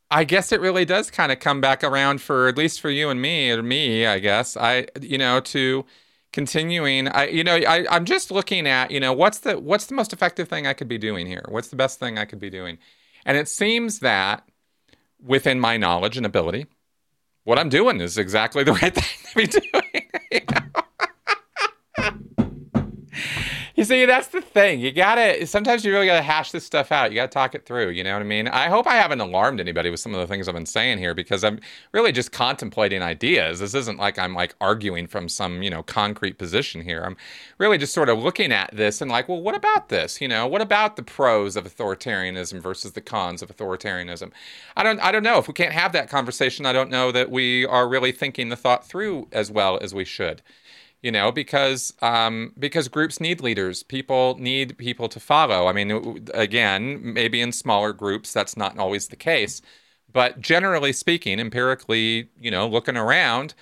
I guess it really does kind of come back around for at least for you and me or me, I guess. I you know to continuing I you know I I'm just looking at, you know, what's the what's the most effective thing I could be doing here? What's the best thing I could be doing? And it seems that within my knowledge and ability, what I'm doing is exactly the [LAUGHS] right thing to be doing. [LAUGHS] You know? [LAUGHS] You see, that's the thing. You gotta sometimes you really gotta hash this stuff out. You gotta talk it through. You know what I mean? I hope I haven't alarmed anybody with some of the things I've been saying here because I'm really just contemplating ideas. This isn't like I'm like arguing from some, you know, concrete position here. I'm really just sort of looking at this and like, well, what about this? You know, what about the pros of authoritarianism versus the cons of authoritarianism? I don't I don't know. If we can't have that conversation, I don't know that we are really thinking the thought through as well as we should you know because um, because groups need leaders. People need people to follow. I mean again maybe in smaller groups that's not always the case. But generally speaking empirically you know looking around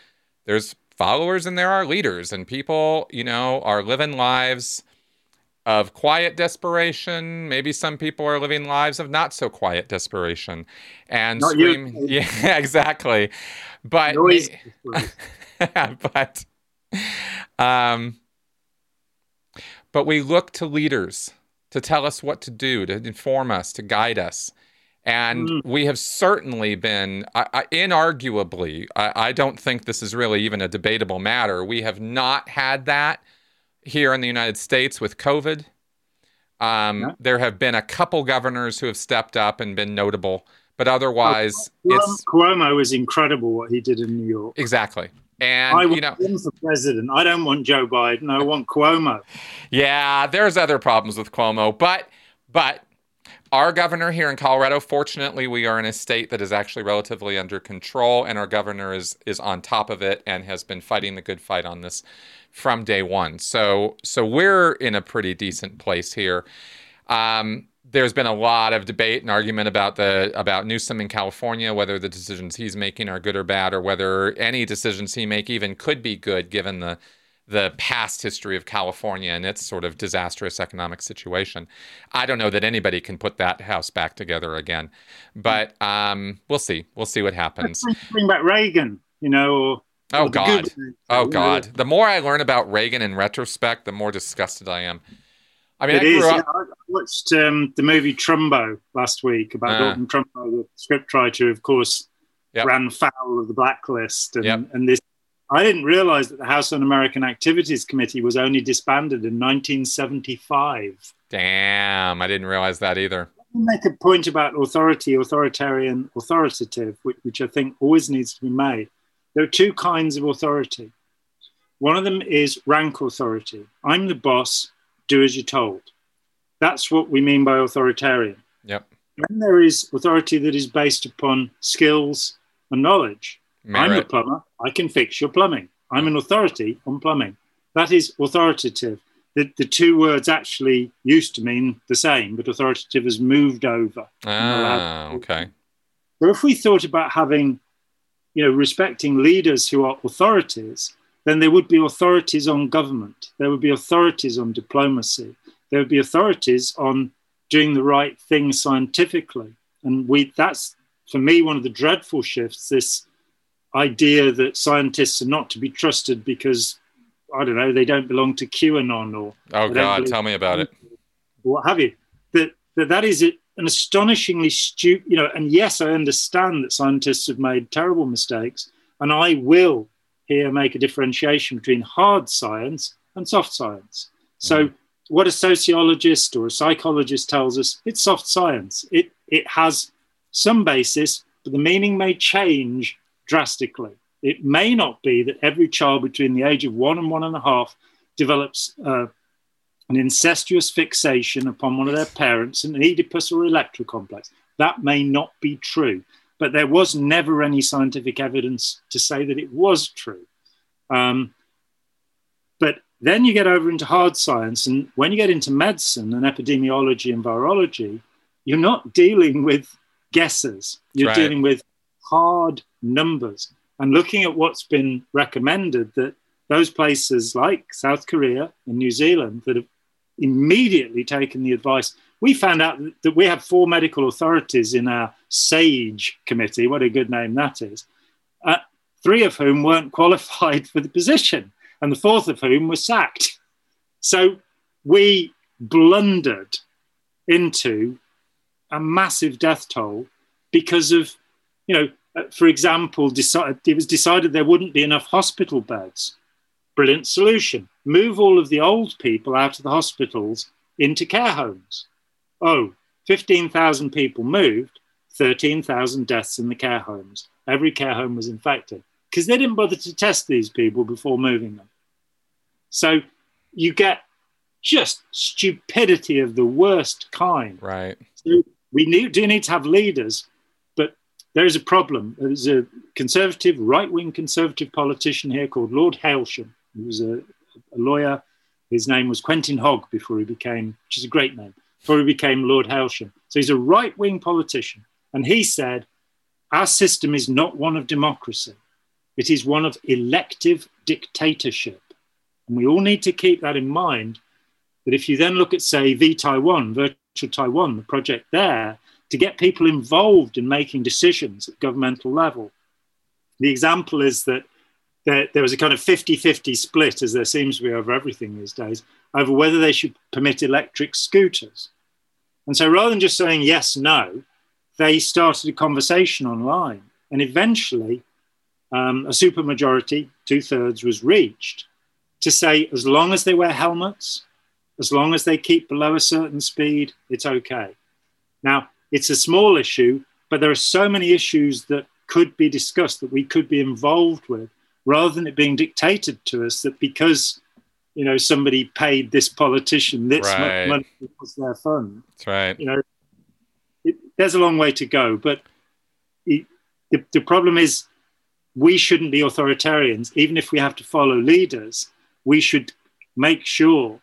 there's followers and there are leaders. And people you know are living lives of quiet desperation. Maybe some people are living lives of not so quiet desperation. And not scream you. [LAUGHS] yeah exactly. But [LAUGHS] but [LAUGHS] um, but we look to leaders to tell us what to do, to inform us, to guide us. And mm. we have certainly been, I, I, inarguably, I, I, don't think this is really even a debatable matter. We have not had that here in the United States with COVID. Um, yeah. There have been a couple governors who have stepped up and been notable, but otherwise, oh, it's Cuomo was incredible what he did in New York. Exactly. And I you know, him for president. I don't want Joe Biden. I want Cuomo. Yeah, there's other problems with Cuomo, but but our governor here in Colorado, fortunately, we are in a state that is actually relatively under control, and our governor is is on top of it and has been fighting the good fight on this from day one. So so we're in a pretty decent place here. Um, there's been a lot of debate and argument about the about Newsom in California, whether the decisions he's making are good or bad, or whether any decisions he make even could be good given the the past history of California and its sort of disastrous economic situation. I don't know that anybody can put that house back together again, but um, we'll see. We'll see what happens. Bring back Reagan, you know. Oh God! Oh God! The more I learn about Reagan in retrospect, the more disgusted I am. I mean, it I, is, up... watched um, the movie Trumbo last week about uh, Dalton Trumbo, the scriptwriter, of course, yep. ran foul of the blacklist, and, yep. and this. I didn't realize that the House Un-American Activities Committee was only disbanded in 1975. Damn, I didn't realize that either. Make a point about authority, authoritarian, authoritative, which, which I think always needs to be made. There are two kinds of authority. One of them is rank authority. I'm the boss do as you're told. That's what we mean by authoritarian. Yep. Then there is authority that is based upon skills and knowledge. Merit. I'm a plumber. I can fix your plumbing. I'm an authority on plumbing. That is authoritative. The, the two words actually used to mean the same, but authoritative has moved over. Ah, okay. So if we thought about having, you know, respecting leaders who are authorities, then there would be authorities on government, there would be authorities on diplomacy, there would be authorities on doing the right thing scientifically. And we that's for me one of the dreadful shifts, this idea that scientists are not to be trusted because I don't know they don't belong to QAnon or oh god, tell me about it. What have you? That that that is an astonishingly stupid, you know. And yes, I understand that scientists have made terrible mistakes, and I will here make a differentiation between hard science and soft science. So, mm. What a sociologist or a psychologist tells us, it's soft science. It it has some basis, but the meaning may change drastically. It may not be that every child between the age of one and one and a half develops uh, an incestuous fixation upon one of their parents, an Oedipus or Electra complex. That may not be true, but there was never any scientific evidence to say that it was true. Um, then you get over into hard science, and when you get into medicine and epidemiology and virology, you're not dealing with guesses. You're right. dealing with hard numbers and looking at what's been recommended that those places like South Korea and New Zealand that have immediately taken the advice. We found out that we have four medical authorities in our SAGE committee. What a good name that is. Uh, three of whom weren't [LAUGHS] qualified for the position, and the fourth of whom was sacked. So we blundered into a massive death toll because of, you know, uh, for example, it was decided there wouldn't be enough hospital beds. Brilliant solution. Move all of the old people out of the hospitals into care homes. Oh, 15,000 people moved, 13,000 deaths in the care homes. Every care home was infected because they didn't bother to test these people before moving them. So you get just stupidity of the worst kind. Right. So we need, do need to have leaders, but there is a problem. There's a conservative, right wing conservative politician here called Lord Hailsham. He was a, a, lawyer. His name was Quentin Hogg before he became, which is a great name, before he became Lord Hailsham. So he's a right wing politician. And he said, Our system is not one of democracy, it is one of elective dictatorship. And we all need to keep that in mind that if you then look at, say, V Taiwan, Virtual Taiwan, the project there, to get people involved in making decisions at governmental level. The example is that there, there was a kind of 50 50 split, as there seems to be over everything these days, over whether they should permit electric scooters. And so rather than just saying yes, no, they started a conversation online. And eventually, um, a supermajority, two thirds, was reached to say as long as they wear helmets, as long as they keep below a certain speed, it's okay. Now, it's a small issue, but there are so many issues that could be discussed that we could be involved with rather than it being dictated to us that because you know somebody paid this politician this right. much money was their fund that's right you know it, there's a long way to go but it, the, the problem is we shouldn't be authoritarians even if we have to follow leaders we should make sure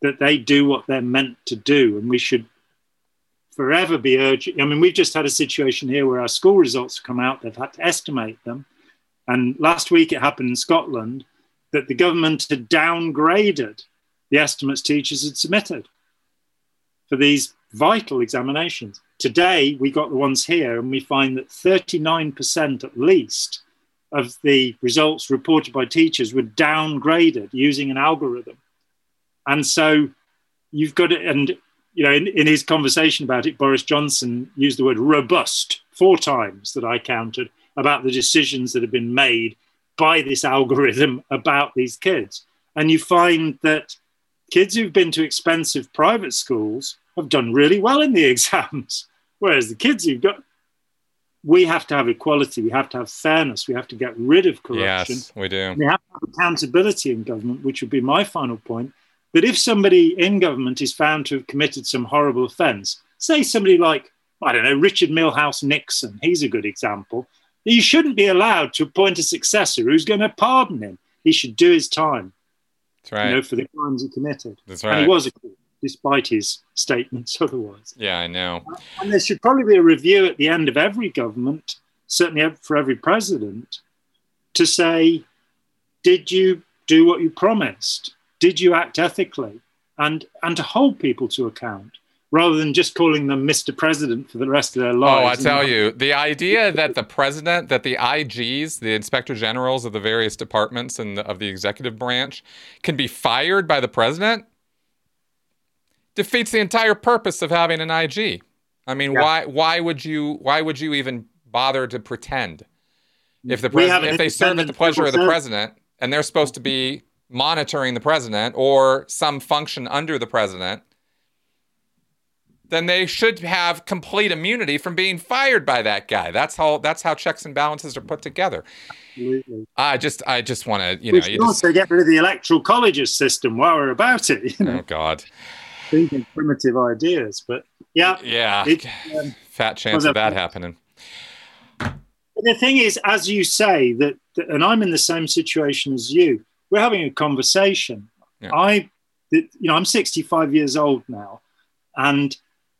that they do what they're meant to do. And we should forever be urging. I mean, we've just had a situation here where our school results have come out, they've had to estimate them. And last week it happened in Scotland that the government had downgraded the estimates teachers had submitted for these vital examinations. Today, we got the ones here, and we find that 39% at least of the results reported by teachers were downgraded using an algorithm. And so you've got it. And, you know, in, in his conversation about it, Boris Johnson used the word robust four times that I counted about the decisions that have been made by this algorithm about these kids. And you find that kids who've been to expensive private schools have done really well in the [LAUGHS] exams, whereas the kids who've got we have to have equality, we have to have fairness, we have to get rid of corruption. Yes, we do. We have to have accountability in government, which would be my final point. But if somebody in government is found to have committed some horrible offence, say somebody like, I don't know, Richard Milhous Nixon, he's a good example, you shouldn't be allowed to appoint a successor who's going to pardon him. He should do his time. That's right. You know, for the crimes he committed. That's right. And he was, despite his statements [LAUGHS] otherwise. Yeah, I know. And there should probably be a review at the end of every government, certainly for every president, to say, did you do what you promised? Did you act ethically? And, and to hold people to account. rather than just calling them Mr. President for the rest of their lives. Oh, I tell you, the idea that the president, that the IGs, the inspector generals of the various departments and of the executive branch, can be fired by the president defeats the entire purpose of having an IG. I mean, yeah. why why would you why would you even bother to pretend if the president if they serve at the pleasure of the president and they're supposed to be monitoring the president or some function under the president? then they should have complete immunity from being fired by that guy. That's how that's how checks and balances are put together. Absolutely. I just I just want to you we know you also just... get rid of the electoral colleges system while we're about it. You oh, know? Oh God. Thinking primitive ideas, but yeah, yeah, um, fat chance of that happening. The thing is, as you say that, that, and I'm in the same situation as you. We're having a conversation. Yeah. I, you know, I'm 65 years old now, and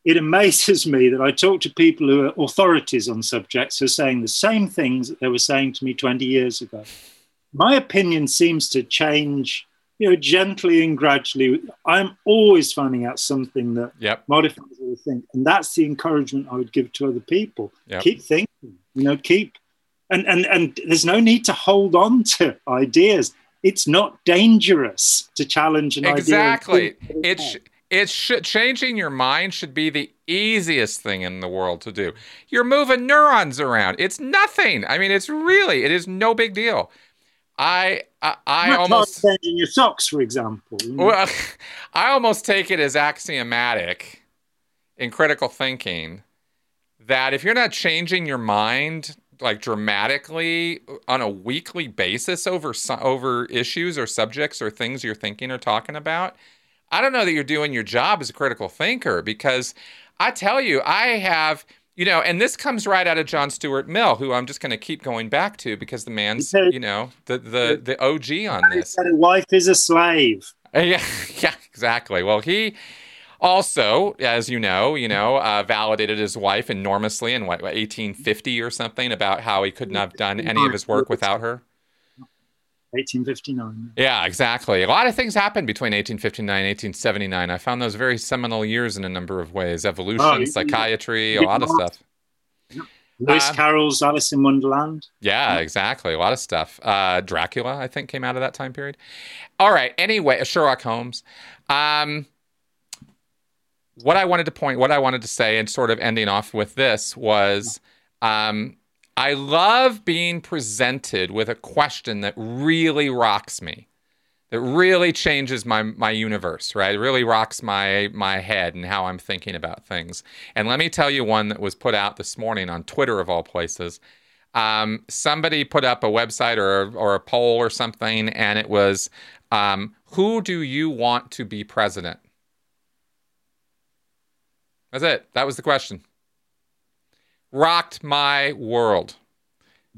it amazes [LAUGHS] me that I talk to people who are authorities on subjects who are saying the same things that they were saying to me 20 years ago. My opinion seems to change, you know, gently and gradually. I'm always finding out something that yep. modifies what I think. And that's the encouragement I would give to other people. Yep. Keep thinking, you know, keep and, and and there's no need to hold on to [LAUGHS] ideas. It's not dangerous to challenge an exactly. idea. Exactly. It's it should changing your mind should be the easiest thing in the world to do. You're moving neurons around. It's nothing. I mean, it's really it is no big deal. I I, I almost changing your socks, for example. Well, [LAUGHS] I almost take it as axiomatic in critical thinking that if you're not changing your mind like dramatically on a weekly basis over over issues or subjects or things you're thinking or talking about, I don't know that you're doing your job as a critical thinker because I tell you, I have, you know, and this comes right out of John Stuart Mill, who I'm just going to keep going back to because the man's, you know, the the the OG on this. That a wife is a slave. Yeah, [LAUGHS] yeah, exactly. Well, he also, as you know, you know, uh, validated his wife enormously in what 1850 or something about how he couldn't have done any of his work without her. 1859. Yeah, exactly. A lot of things happened between 1859 and 1879. I found those very seminal years in a number of ways evolution, oh, psychiatry, a lot of stuff. Lewis uh, Carroll's Alice in Wonderland. Yeah, exactly. A lot of stuff. Uh, Dracula, I think, came out of that time period. All right. Anyway, Sherlock Holmes. Um, what I wanted to point, what I wanted to say, and sort of ending off with this was um, I love being presented with a question that really rocks me, that really changes my my universe, right? It really rocks my my head and how I'm thinking about things. And let me tell you one that was put out this morning on Twitter of all places. Um, somebody put up a website or or a poll or something, and it was, um, "Who do you want to be president?" That's it. That was the question rocked my world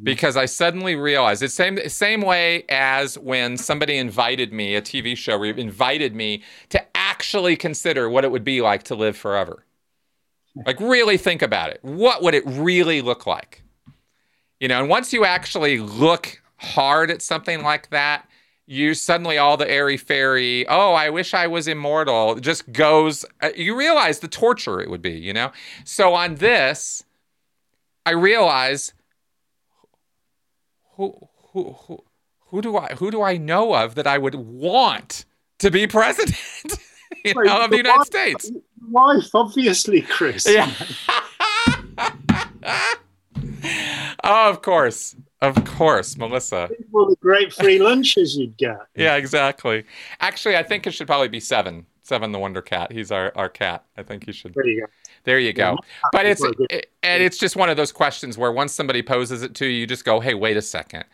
because I suddenly realized it's same same way as when somebody invited me a TV show invited me to actually consider what it would be like to live forever. [LAUGHS] Like really think about it. What would it really look like? You know, and once you actually look hard at something like that, you suddenly all the airy fairy, oh, I wish I was immortal, just goes. Uh, you realize the torture it would be, you know? So on this, I realize who who who who do I who do I know of that I would want to be [LAUGHS] president you Wait, know, of the, United wife, States? Wife, obviously, Chris. Yeah. oh, [LAUGHS] of course. Of course, Melissa. All the great free lunches you'd get. yeah, exactly. Actually, I think it should probably be seven. Seven the Wonder Cat. He's our, our cat. I think he should. There you go. There you go. But it's it, and it's just one of those questions where once somebody poses it to you, you just go, "Hey, wait a second.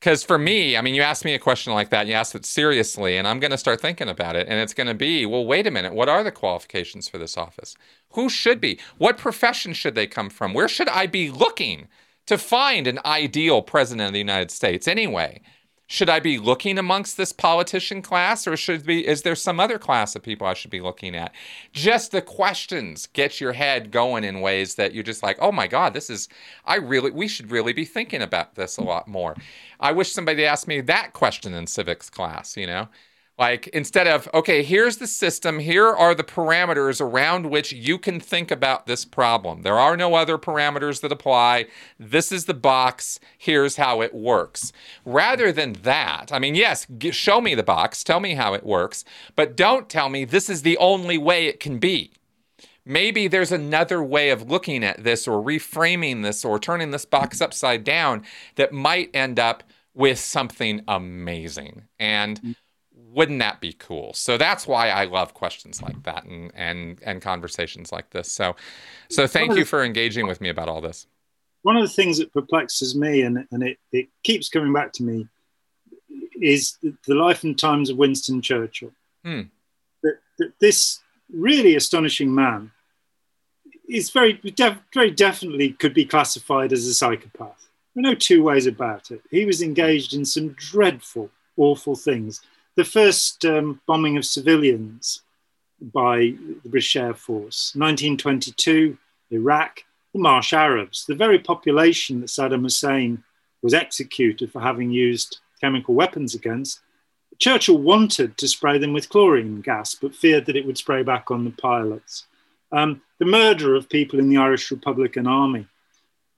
Because for me, I mean, you ask me a question like that, and you ask it seriously, and I'm going to start thinking about it, and it's going to be, well, wait a minute, what are the qualifications for this office? Who should be? What profession should they come from? Where should I be looking to find an ideal president of the United States anyway? Should I be looking amongst this politician class or should be is there some other class of people I should be looking at? Just the questions get your head going in ways that you're just like, "Oh my god, this is I really we should really be thinking about this a lot more." I wish somebody asked me that question in civics class, you know. Like instead of, okay, here's the system, here are the parameters around which you can think about this problem. There are no other parameters that apply. This is the box, here's how it works. Rather than that, I mean, yes, g- show me the box, tell me how it works, but don't tell me this is the only way it can be. Maybe there's another way of looking at this or reframing this or turning this box upside down that might end up with something amazing. And mm. Wouldn't that be cool? So that's why I love questions like that and and and conversations like this. So so thank you for engaging with me about all this. One of the things that perplexes me and, and it, it keeps coming back to me is the life and times of Winston Churchill. Hmm. That, that this really astonishing man is very, def- very definitely could be classified as a psychopath. There are no two ways about it. He was engaged in some dreadful, awful things the first um, bombing of civilians by the British Air Force, 1922, Iraq, the Marsh Arabs, the very population that Saddam Hussein was executed for having used chemical weapons against. Churchill wanted to spray them with chlorine gas, but feared that it would spray back on the pilots. Um, the murder of people in the Irish Republican Army,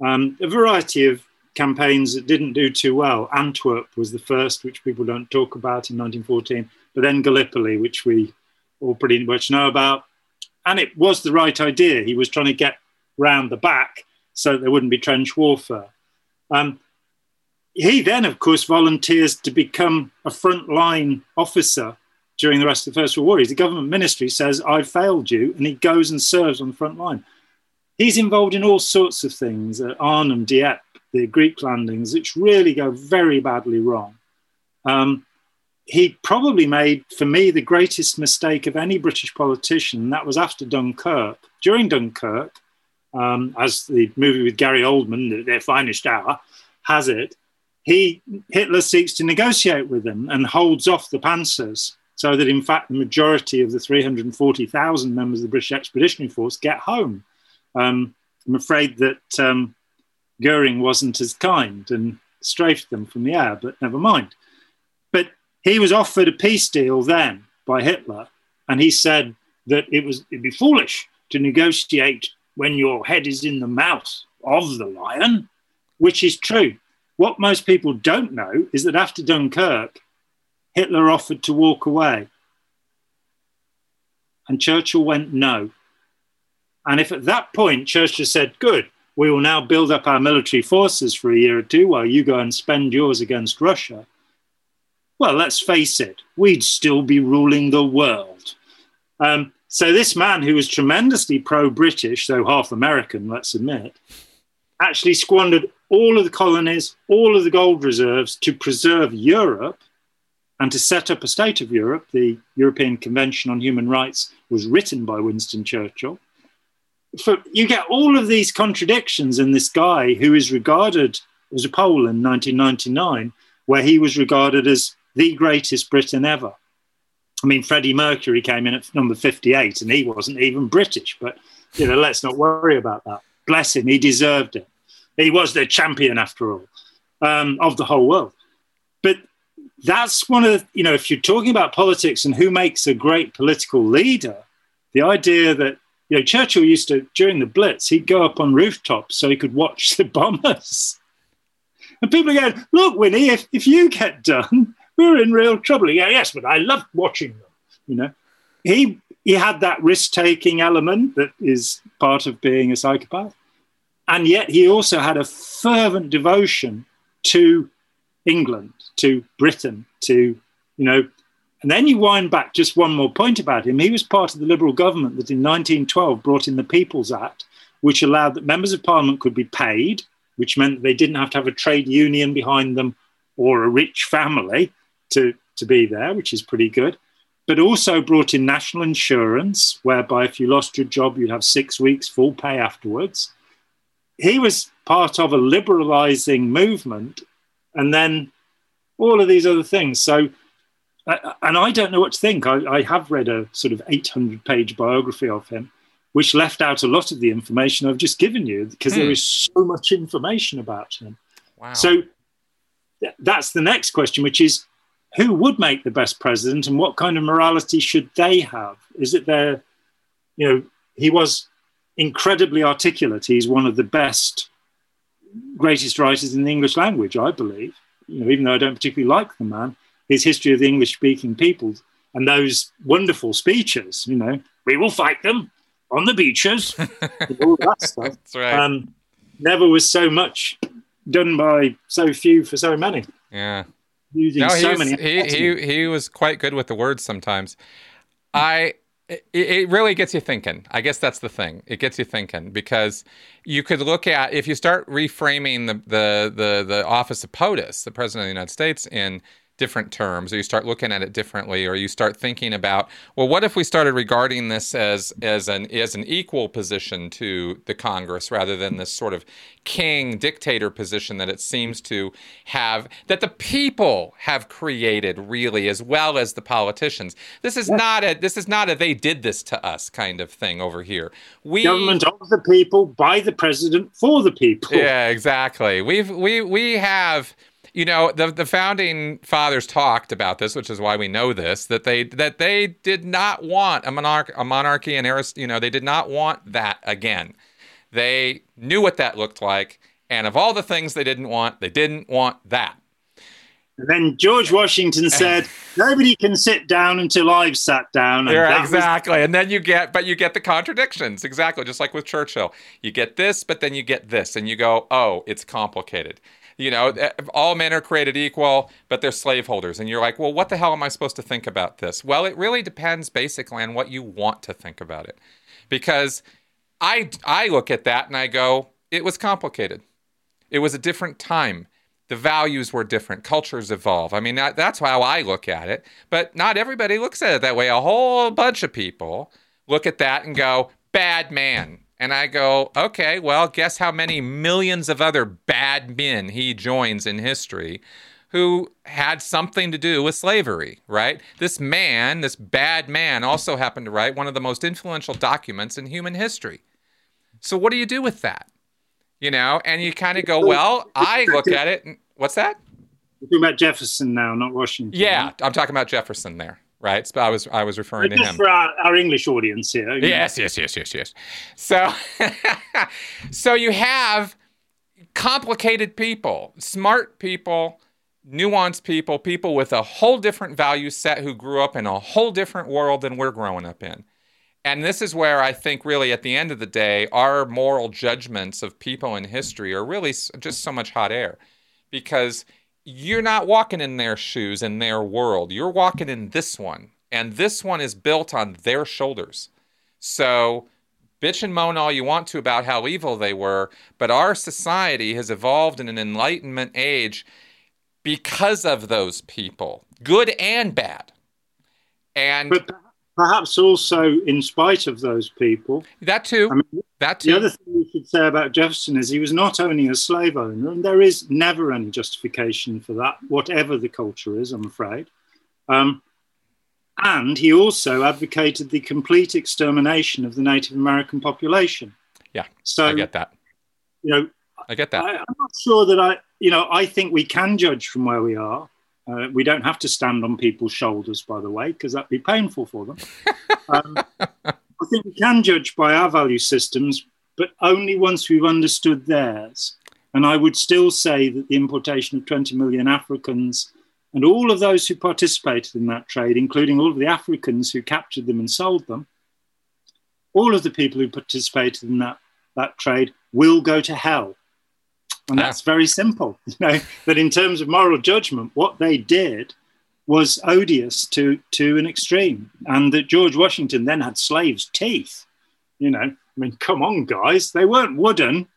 um, a variety of campaigns that didn't do too well. Antwerp was the first, which people don't talk about in 1914, but then Gallipoli, which we all pretty much know about. And it was the right idea. He was trying to get round the back so there wouldn't be trench warfare. Um, he then, of course, volunteers to become a frontline officer during the rest of the First World War. He's the government ministry says, I've failed you, and he goes and serves on the front line. He's involved in all sorts of things at Arnhem, Dieppe, the Greek landings, which really go very badly wrong. Um, he probably made, for me, the greatest mistake of any British politician, that was after Dunkirk. During Dunkirk, um, as the movie with Gary Oldman, Their Finest Hour, has it, he Hitler seeks to negotiate with them and holds off the Panzers, so that in fact the majority of the 340,000 members of the British Expeditionary Force get home. Um, I'm afraid that um, Goering wasn't as kind and strafed them from the air, but never mind. But he was offered a peace deal then by Hitler, and he said that it was it'd be foolish to negotiate when your head is in the mouth of the lion, which is true. What most people don't know is that after Dunkirk, Hitler offered to walk away. And Churchill went no. And if at that point Churchill said, Good, we will now build up our military forces for a year or two while you go and spend yours against Russia. Well, let's face it, we'd still be ruling the world. Um, so, this man who was tremendously pro British, though half American, let's admit, actually squandered all of the colonies, all of the gold reserves to preserve Europe and to set up a state of Europe. The European Convention on Human Rights was written by Winston Churchill for, you get all of these contradictions in this guy who is regarded as a poll in 1999, where he was regarded as the greatest Briton ever. I mean, Freddie Mercury came in at number 58 and he wasn't even British, but you know, let's not worry about that. Bless him, he deserved it. He was the champion after all um, of the whole world. But that's one of the, you know, if you're talking about politics and who makes a great political leader, the idea that you know, Churchill used to, during the Blitz, he'd go up on rooftops so he could watch the bombers. And people are going, look, Winnie, if, if you get done, we're in real trouble. Yeah, yes, but I loved watching them. You know, he he had that risk-taking element that is part of being a psychopath, and yet he also had a fervent devotion to England, to Britain, to you know and then you wind back just one more point about him. He was part of the Liberal government that in 1912 brought in the People's Act, which allowed that members of parliament could be paid, which meant they didn't have to have a trade union behind them or a rich family to, to be there, which is pretty good. But also brought in national insurance, whereby if you lost your job, you'd have six weeks full pay afterwards. He was part of a liberalizing movement and then all of these other things. So and I don't know what to think. I, I have read a sort of 800 page biography of him, which left out a lot of the information I've just given you because hmm. there is so much information about him. Wow. So th- that's the next question, which is who would make the best president and what kind of morality should they have? Is it their, you know, he was incredibly articulate. He's one of the best, greatest writers in the English language, I believe. You know, even though I don't particularly like the man, his history of the English speaking peoples and those wonderful speeches, you know, we will fight them on the beaches, [LAUGHS] all that stuff. That's right. Um, never was so much done by so few for so many. Yeah. Using No, so many. he, he he was quite good with the words sometimes. I it, it really gets you thinking. I guess that's the thing. It gets you thinking because you could look at if you start reframing the the the, the office of POTUS, the President of the United States, in different terms, or you start looking at it differently, or you start thinking about, well, what if we started regarding this as as an as an equal position to the Congress rather than this sort of king dictator position that it seems to have that the people have created really as well as the politicians. This is not a this is not a they did this to us kind of thing over here. We Government of the people, by the president, for the people. yeah, exactly. We've we we have you know the the founding fathers talked about this, which is why we know this that they that they did not want a monarch a monarchy and arist, you know they did not want that again. They knew what that looked like, and of all the things they didn't want, they didn't want that. And then George Washington said, "Nobody can sit down until I've sat down." And Yeah, that was- exactly. And then you get, but you get the contradictions. Exactly. Just like with Churchill. You get this, but then you get this. And you go, oh, it's complicated. You know, eh, all men are created equal, but they're slaveholders. And you're like, well, what the hell am I supposed to think about this? Well, it really depends basically on what you want to think about it. Because I, I look at that and I go, it was complicated. It was a different time. The values were different. Cultures evolve. I mean, that, that's how I look at it. But not everybody looks at it that way. A whole bunch of people look at that and go, bad man. And I go, okay, well, guess how many millions of other bad men he joins in history who had something to do with slavery, right? This man, this bad man, also happened to write one of the most influential documents in human history. So, what do you do with that? You know, and you kind of go, well, I look at it. And, what's that? We're talking about Jefferson now, not Washington. Yeah, I'm talking about Jefferson there, right? So I was I was referring But to just him. for our, our English audience here. you know, Yes, yes, yes, yes, yes. So, [LAUGHS] so you have complicated people, smart people, nuanced people, people with a whole different value set who grew up in a whole different world than we're growing up in. And this is where I think, really, at the end of the day, our moral judgments of people in history are really just so much hot air because you're not walking in their shoes in their world. You're walking in this one. And this one is built on their shoulders. So, bitch and moan all you want to about how evil they were, but our society has evolved in an enlightenment age because of those people, good and bad. And But perhaps also in spite of those people. that too, I mean, that the other thing we should say about Jefferson is he was not only a slave owner, and there is never any justification for that, whatever the culture is, I'm afraid. Um, and he also advocated the complete extermination of the Native American population. Yeah, So, I get that. you know, I get that. I, I'm not sure that I, you know, I think we can judge from where we are. Uh, we don't have to stand on people's shoulders, by the way, because that'd be painful for them. [LAUGHS] um, I think we can judge by our value systems, but only once we've understood theirs. And I would still say that the importation of 20 million Africans and all of those who participated in that trade, including all of the Africans who captured them and sold them, all of the people who participated in that, that trade will go to hell. And Ah. that's very simple. [LAUGHS] You know, that in terms of moral judgment, what they did was odious to, to an extreme. And that George Washington then had slaves' teeth. You know, I mean, come on, guys. They weren't wooden.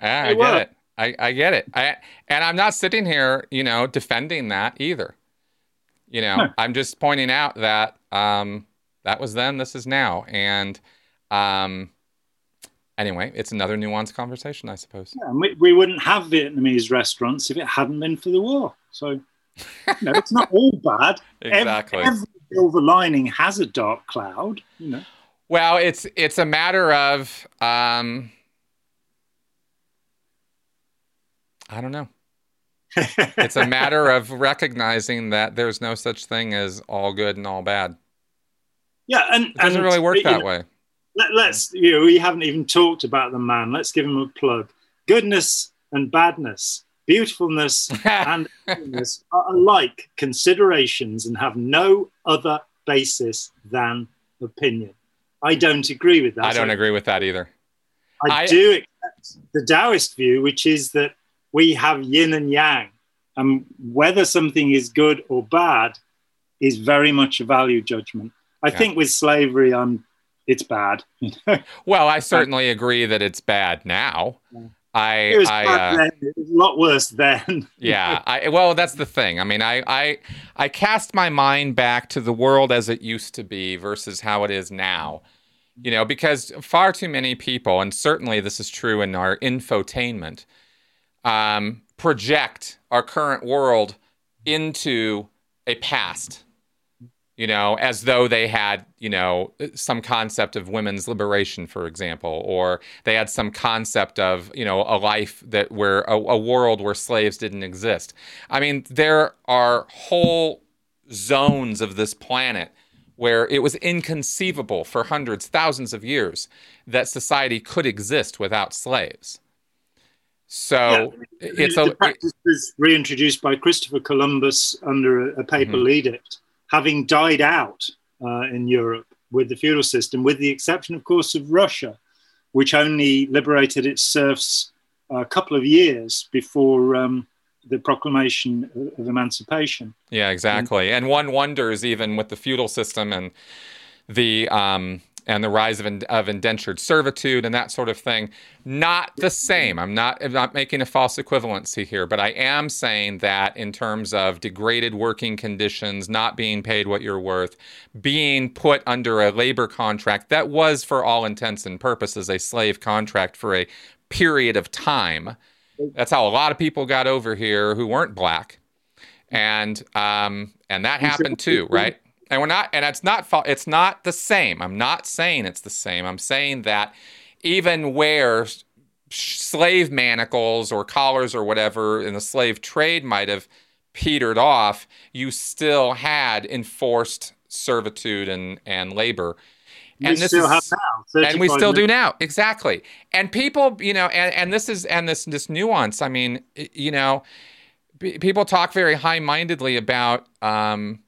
Ah, I They get were. it. I, I get it. I and I'm not sitting here, you know, defending that either. You know, No. I'm just pointing out that um, that was then, this is now, and um, anyway, it's another nuanced conversation, I suppose. Yeah, we, we wouldn't have Vietnamese restaurants if it hadn't been for the war. So, you know, it's not [LAUGHS] all bad. Every- Exactly. Every, silver lining has a dark cloud. You know, Well, it's it's a matter of um, I don't know. [LAUGHS] it's a matter of recognizing that there's no such thing as all good and all bad. Yeah, and it doesn't and, really work that know, way. Let, us you know we haven't even talked about the man. Let's give him a plug. Goodness and badness, beautifulness [LAUGHS] and goodness are alike considerations and have no other basis than opinion. I don't agree with that. I don't agree with that either. I, I do accept the Taoist view, which is that we have yin and yang, and whether something is good or bad is very much a value judgment. I yeah. think with slavery, I'm it's bad. [LAUGHS] well, I certainly agree that it's bad now. Yeah. I, it was, I, uh, it was a lot worse then. [LAUGHS] yeah, I, well, that's the thing. I mean, I, I, I cast my mind back to the world as it used to be versus how it is now. You know, because far too many people, and certainly this is true in our infotainment, um, project our current world into a past you know, as though they had, you know, some concept of women's liberation, for example, or they had some concept of, you know, a life that where a, a world where slaves didn't exist. I mean, there are whole zones of this planet where it was inconceivable for hundreds, thousands of years that society could exist without slaves. So yeah. it's the a, practice was reintroduced by Christopher Columbus under a, a papal mm-hmm. edict having died out uh, in Europe with the feudal system, with the exception, of course, of Russia, which only liberated its serfs a couple of years before um, the proclamation of emancipation. Yeah, exactly. And, and one wonders, even with the feudal system and the um, and the rise of, of indentured servitude and that sort of thing. Not the same. I'm not, I'm not making a false equivalency here, but I am saying that in terms of degraded working conditions, not being paid what you're worth, being put under a labor contract that was, for all intents and purposes, a slave contract for a period of time. That's how a lot of people got over here who weren't black. And um, and that happened too, right? And we're not and it's not it's not the same. I'm not saying it's the same. I'm saying that even where slave manacles or collars or whatever in the slave trade might have petered off you still had enforced servitude and and labor. And we this still is, have now and we still do now. Exactly. And people you know and, and this is and this this nuance i mean you know people talk very high-mindedly about um,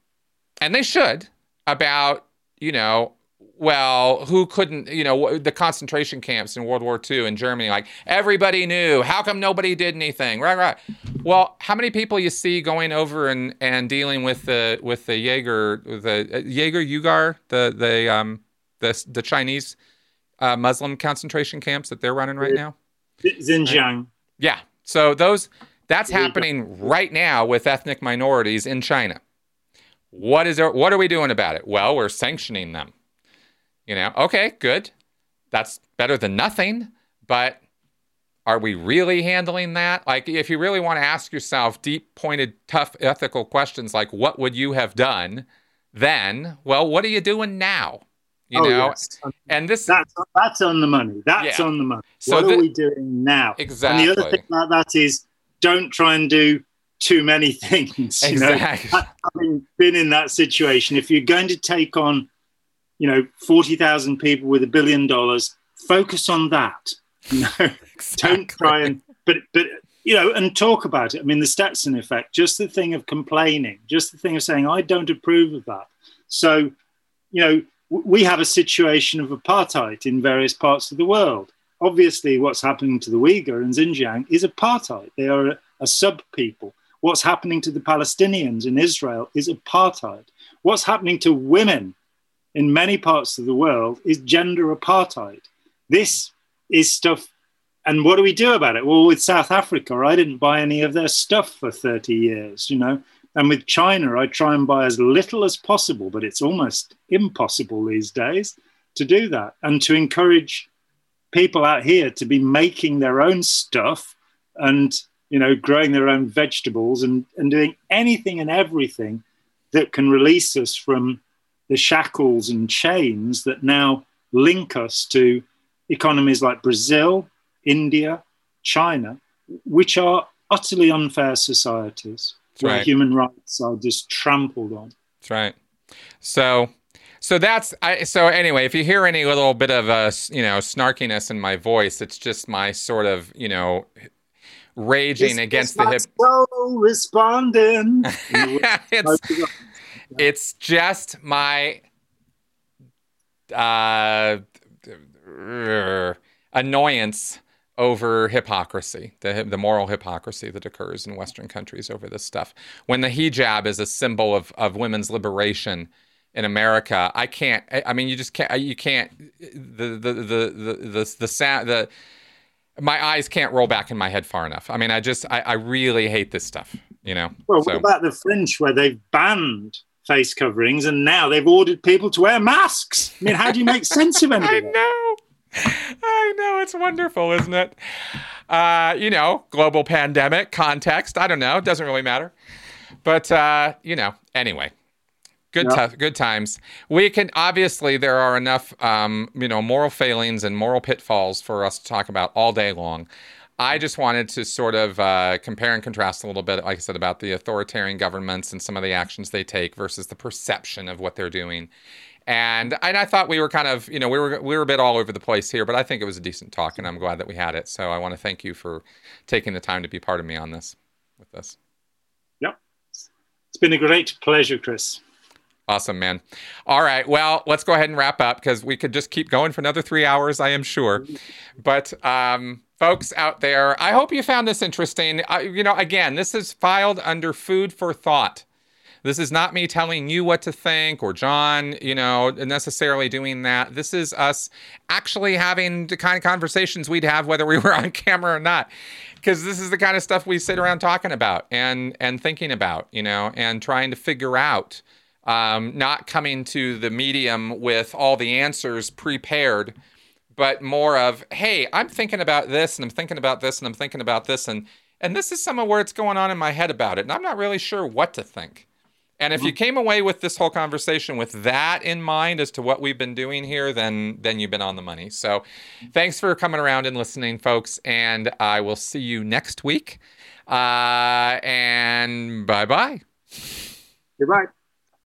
and they should, about, you know, well, who couldn't, you know, the concentration camps in World War II in Germany, like everybody knew. How come nobody did anything? Right, right. Well, how many people you see going over and, and dealing with the with the Jaeger, the uh, Jaeger Ugar, the the um the the Chinese uh, Muslim concentration camps that they're running right now? Xinjiang. Yeah. So those that's happening right now with ethnic minorities in China. What is our, what are we doing about it? Well, we're sanctioning them. You know, okay, good. That's better than nothing, but are we really handling that? Like if you really want to ask yourself deep pointed tough ethical questions like what would you have done then? Well, what are you doing now? You oh, know, yes. and this that's that's on the money. That's yeah. on the money. So what the, are we doing now? Exactly. And the other thing about that is don't try and do too many things. Exactly. You know? Having been in that situation, if you're going to take on, you know, 40,000 people with a billion dollars, focus on that. [LAUGHS] You know, exactly. don't try and, but, but, you know, and talk about it. I mean, the Stetson effect, just the thing of complaining, just the thing of saying, I don't approve of that. So, you know, we have a situation of apartheid in various parts of the world. Obviously, what's happening to the Uyghur and Xinjiang is apartheid. They are a, a sub people. What's happening to the Palestinians in Israel is apartheid. What's happening to women in many parts of the world is gender apartheid. This is stuff. And what do we do about it? Well, with South Africa, I didn't buy any of their stuff for 30 years, you know. And with China, I try and buy as little as possible, but it's almost impossible these days to do that and to encourage people out here to be making their own stuff and you know, growing their own vegetables and, and doing anything and everything that can release us from the shackles and chains that now link us to economies like Brazil, India, China, which are utterly unfair societies That's where right. human rights are just trampled on. That's right. So, so that's I. So anyway, if you hear any little bit of uh, a you know snarkiness in my voice, it's just my sort of you know raging against the hip. So responding. [LAUGHS] it's [LAUGHS] it's just my uh, annoyance over hypocrisy, the the moral hypocrisy that occurs in Western countries over this stuff. When the hijab is a symbol of of women's liberation in America, I can't. I mean, you just can't. You can't. The the the the the the sound the. My eyes can't roll back in my head far enough. I mean, I just, I, I really hate this stuff, you know. Well, so. what about the French where they've banned face coverings and now they've ordered people to wear masks? I mean, how do you make sense of [LAUGHS] any I know. I know. It's wonderful, isn't it? Uh, you know, global pandemic context. I don't know. It doesn't really matter. But, uh, you know, anyway. Good, Yeah. t- good times. We can obviously there are enough, um, you know, moral failings and moral pitfalls for us to talk about all day long. I just wanted to sort of uh, compare and contrast a little bit, like I said, about the authoritarian governments and some of the actions they take versus the perception of what they're doing. And and I thought we were kind of, you know, we were we were a bit all over the place here, but I think it was a decent talk, and I'm glad that we had it. So I want to thank you for taking the time to be part of me on this with this. Yep. It's been a great pleasure, Chris. Awesome, man. All right. Well, let's go ahead and wrap up because we could just keep going for another three hours, I am sure. But, um, folks out there, I hope you found this interesting. Uh, you know, again, this is filed under food for thought. This is not me telling you what to think or Jon, you know, necessarily doing that. This is us actually having the kind of conversations we'd have whether we [LAUGHS] were on camera or not. Because this is the kind of stuff we sit around talking about and and thinking about, you know, and trying to figure out um, not coming to the medium with all the answers prepared, but more of, hey, I'm thinking about this and I'm thinking about this and I'm thinking about this and and this is some of where it's going on in my head about it, and I'm not really sure what to think. And if you came away with this whole conversation with that in mind as to what we've been doing here, then then you've been on the money. So, thanks for coming around and listening, folks, and I will see you next week. Uh, and bye bye. Goodbye.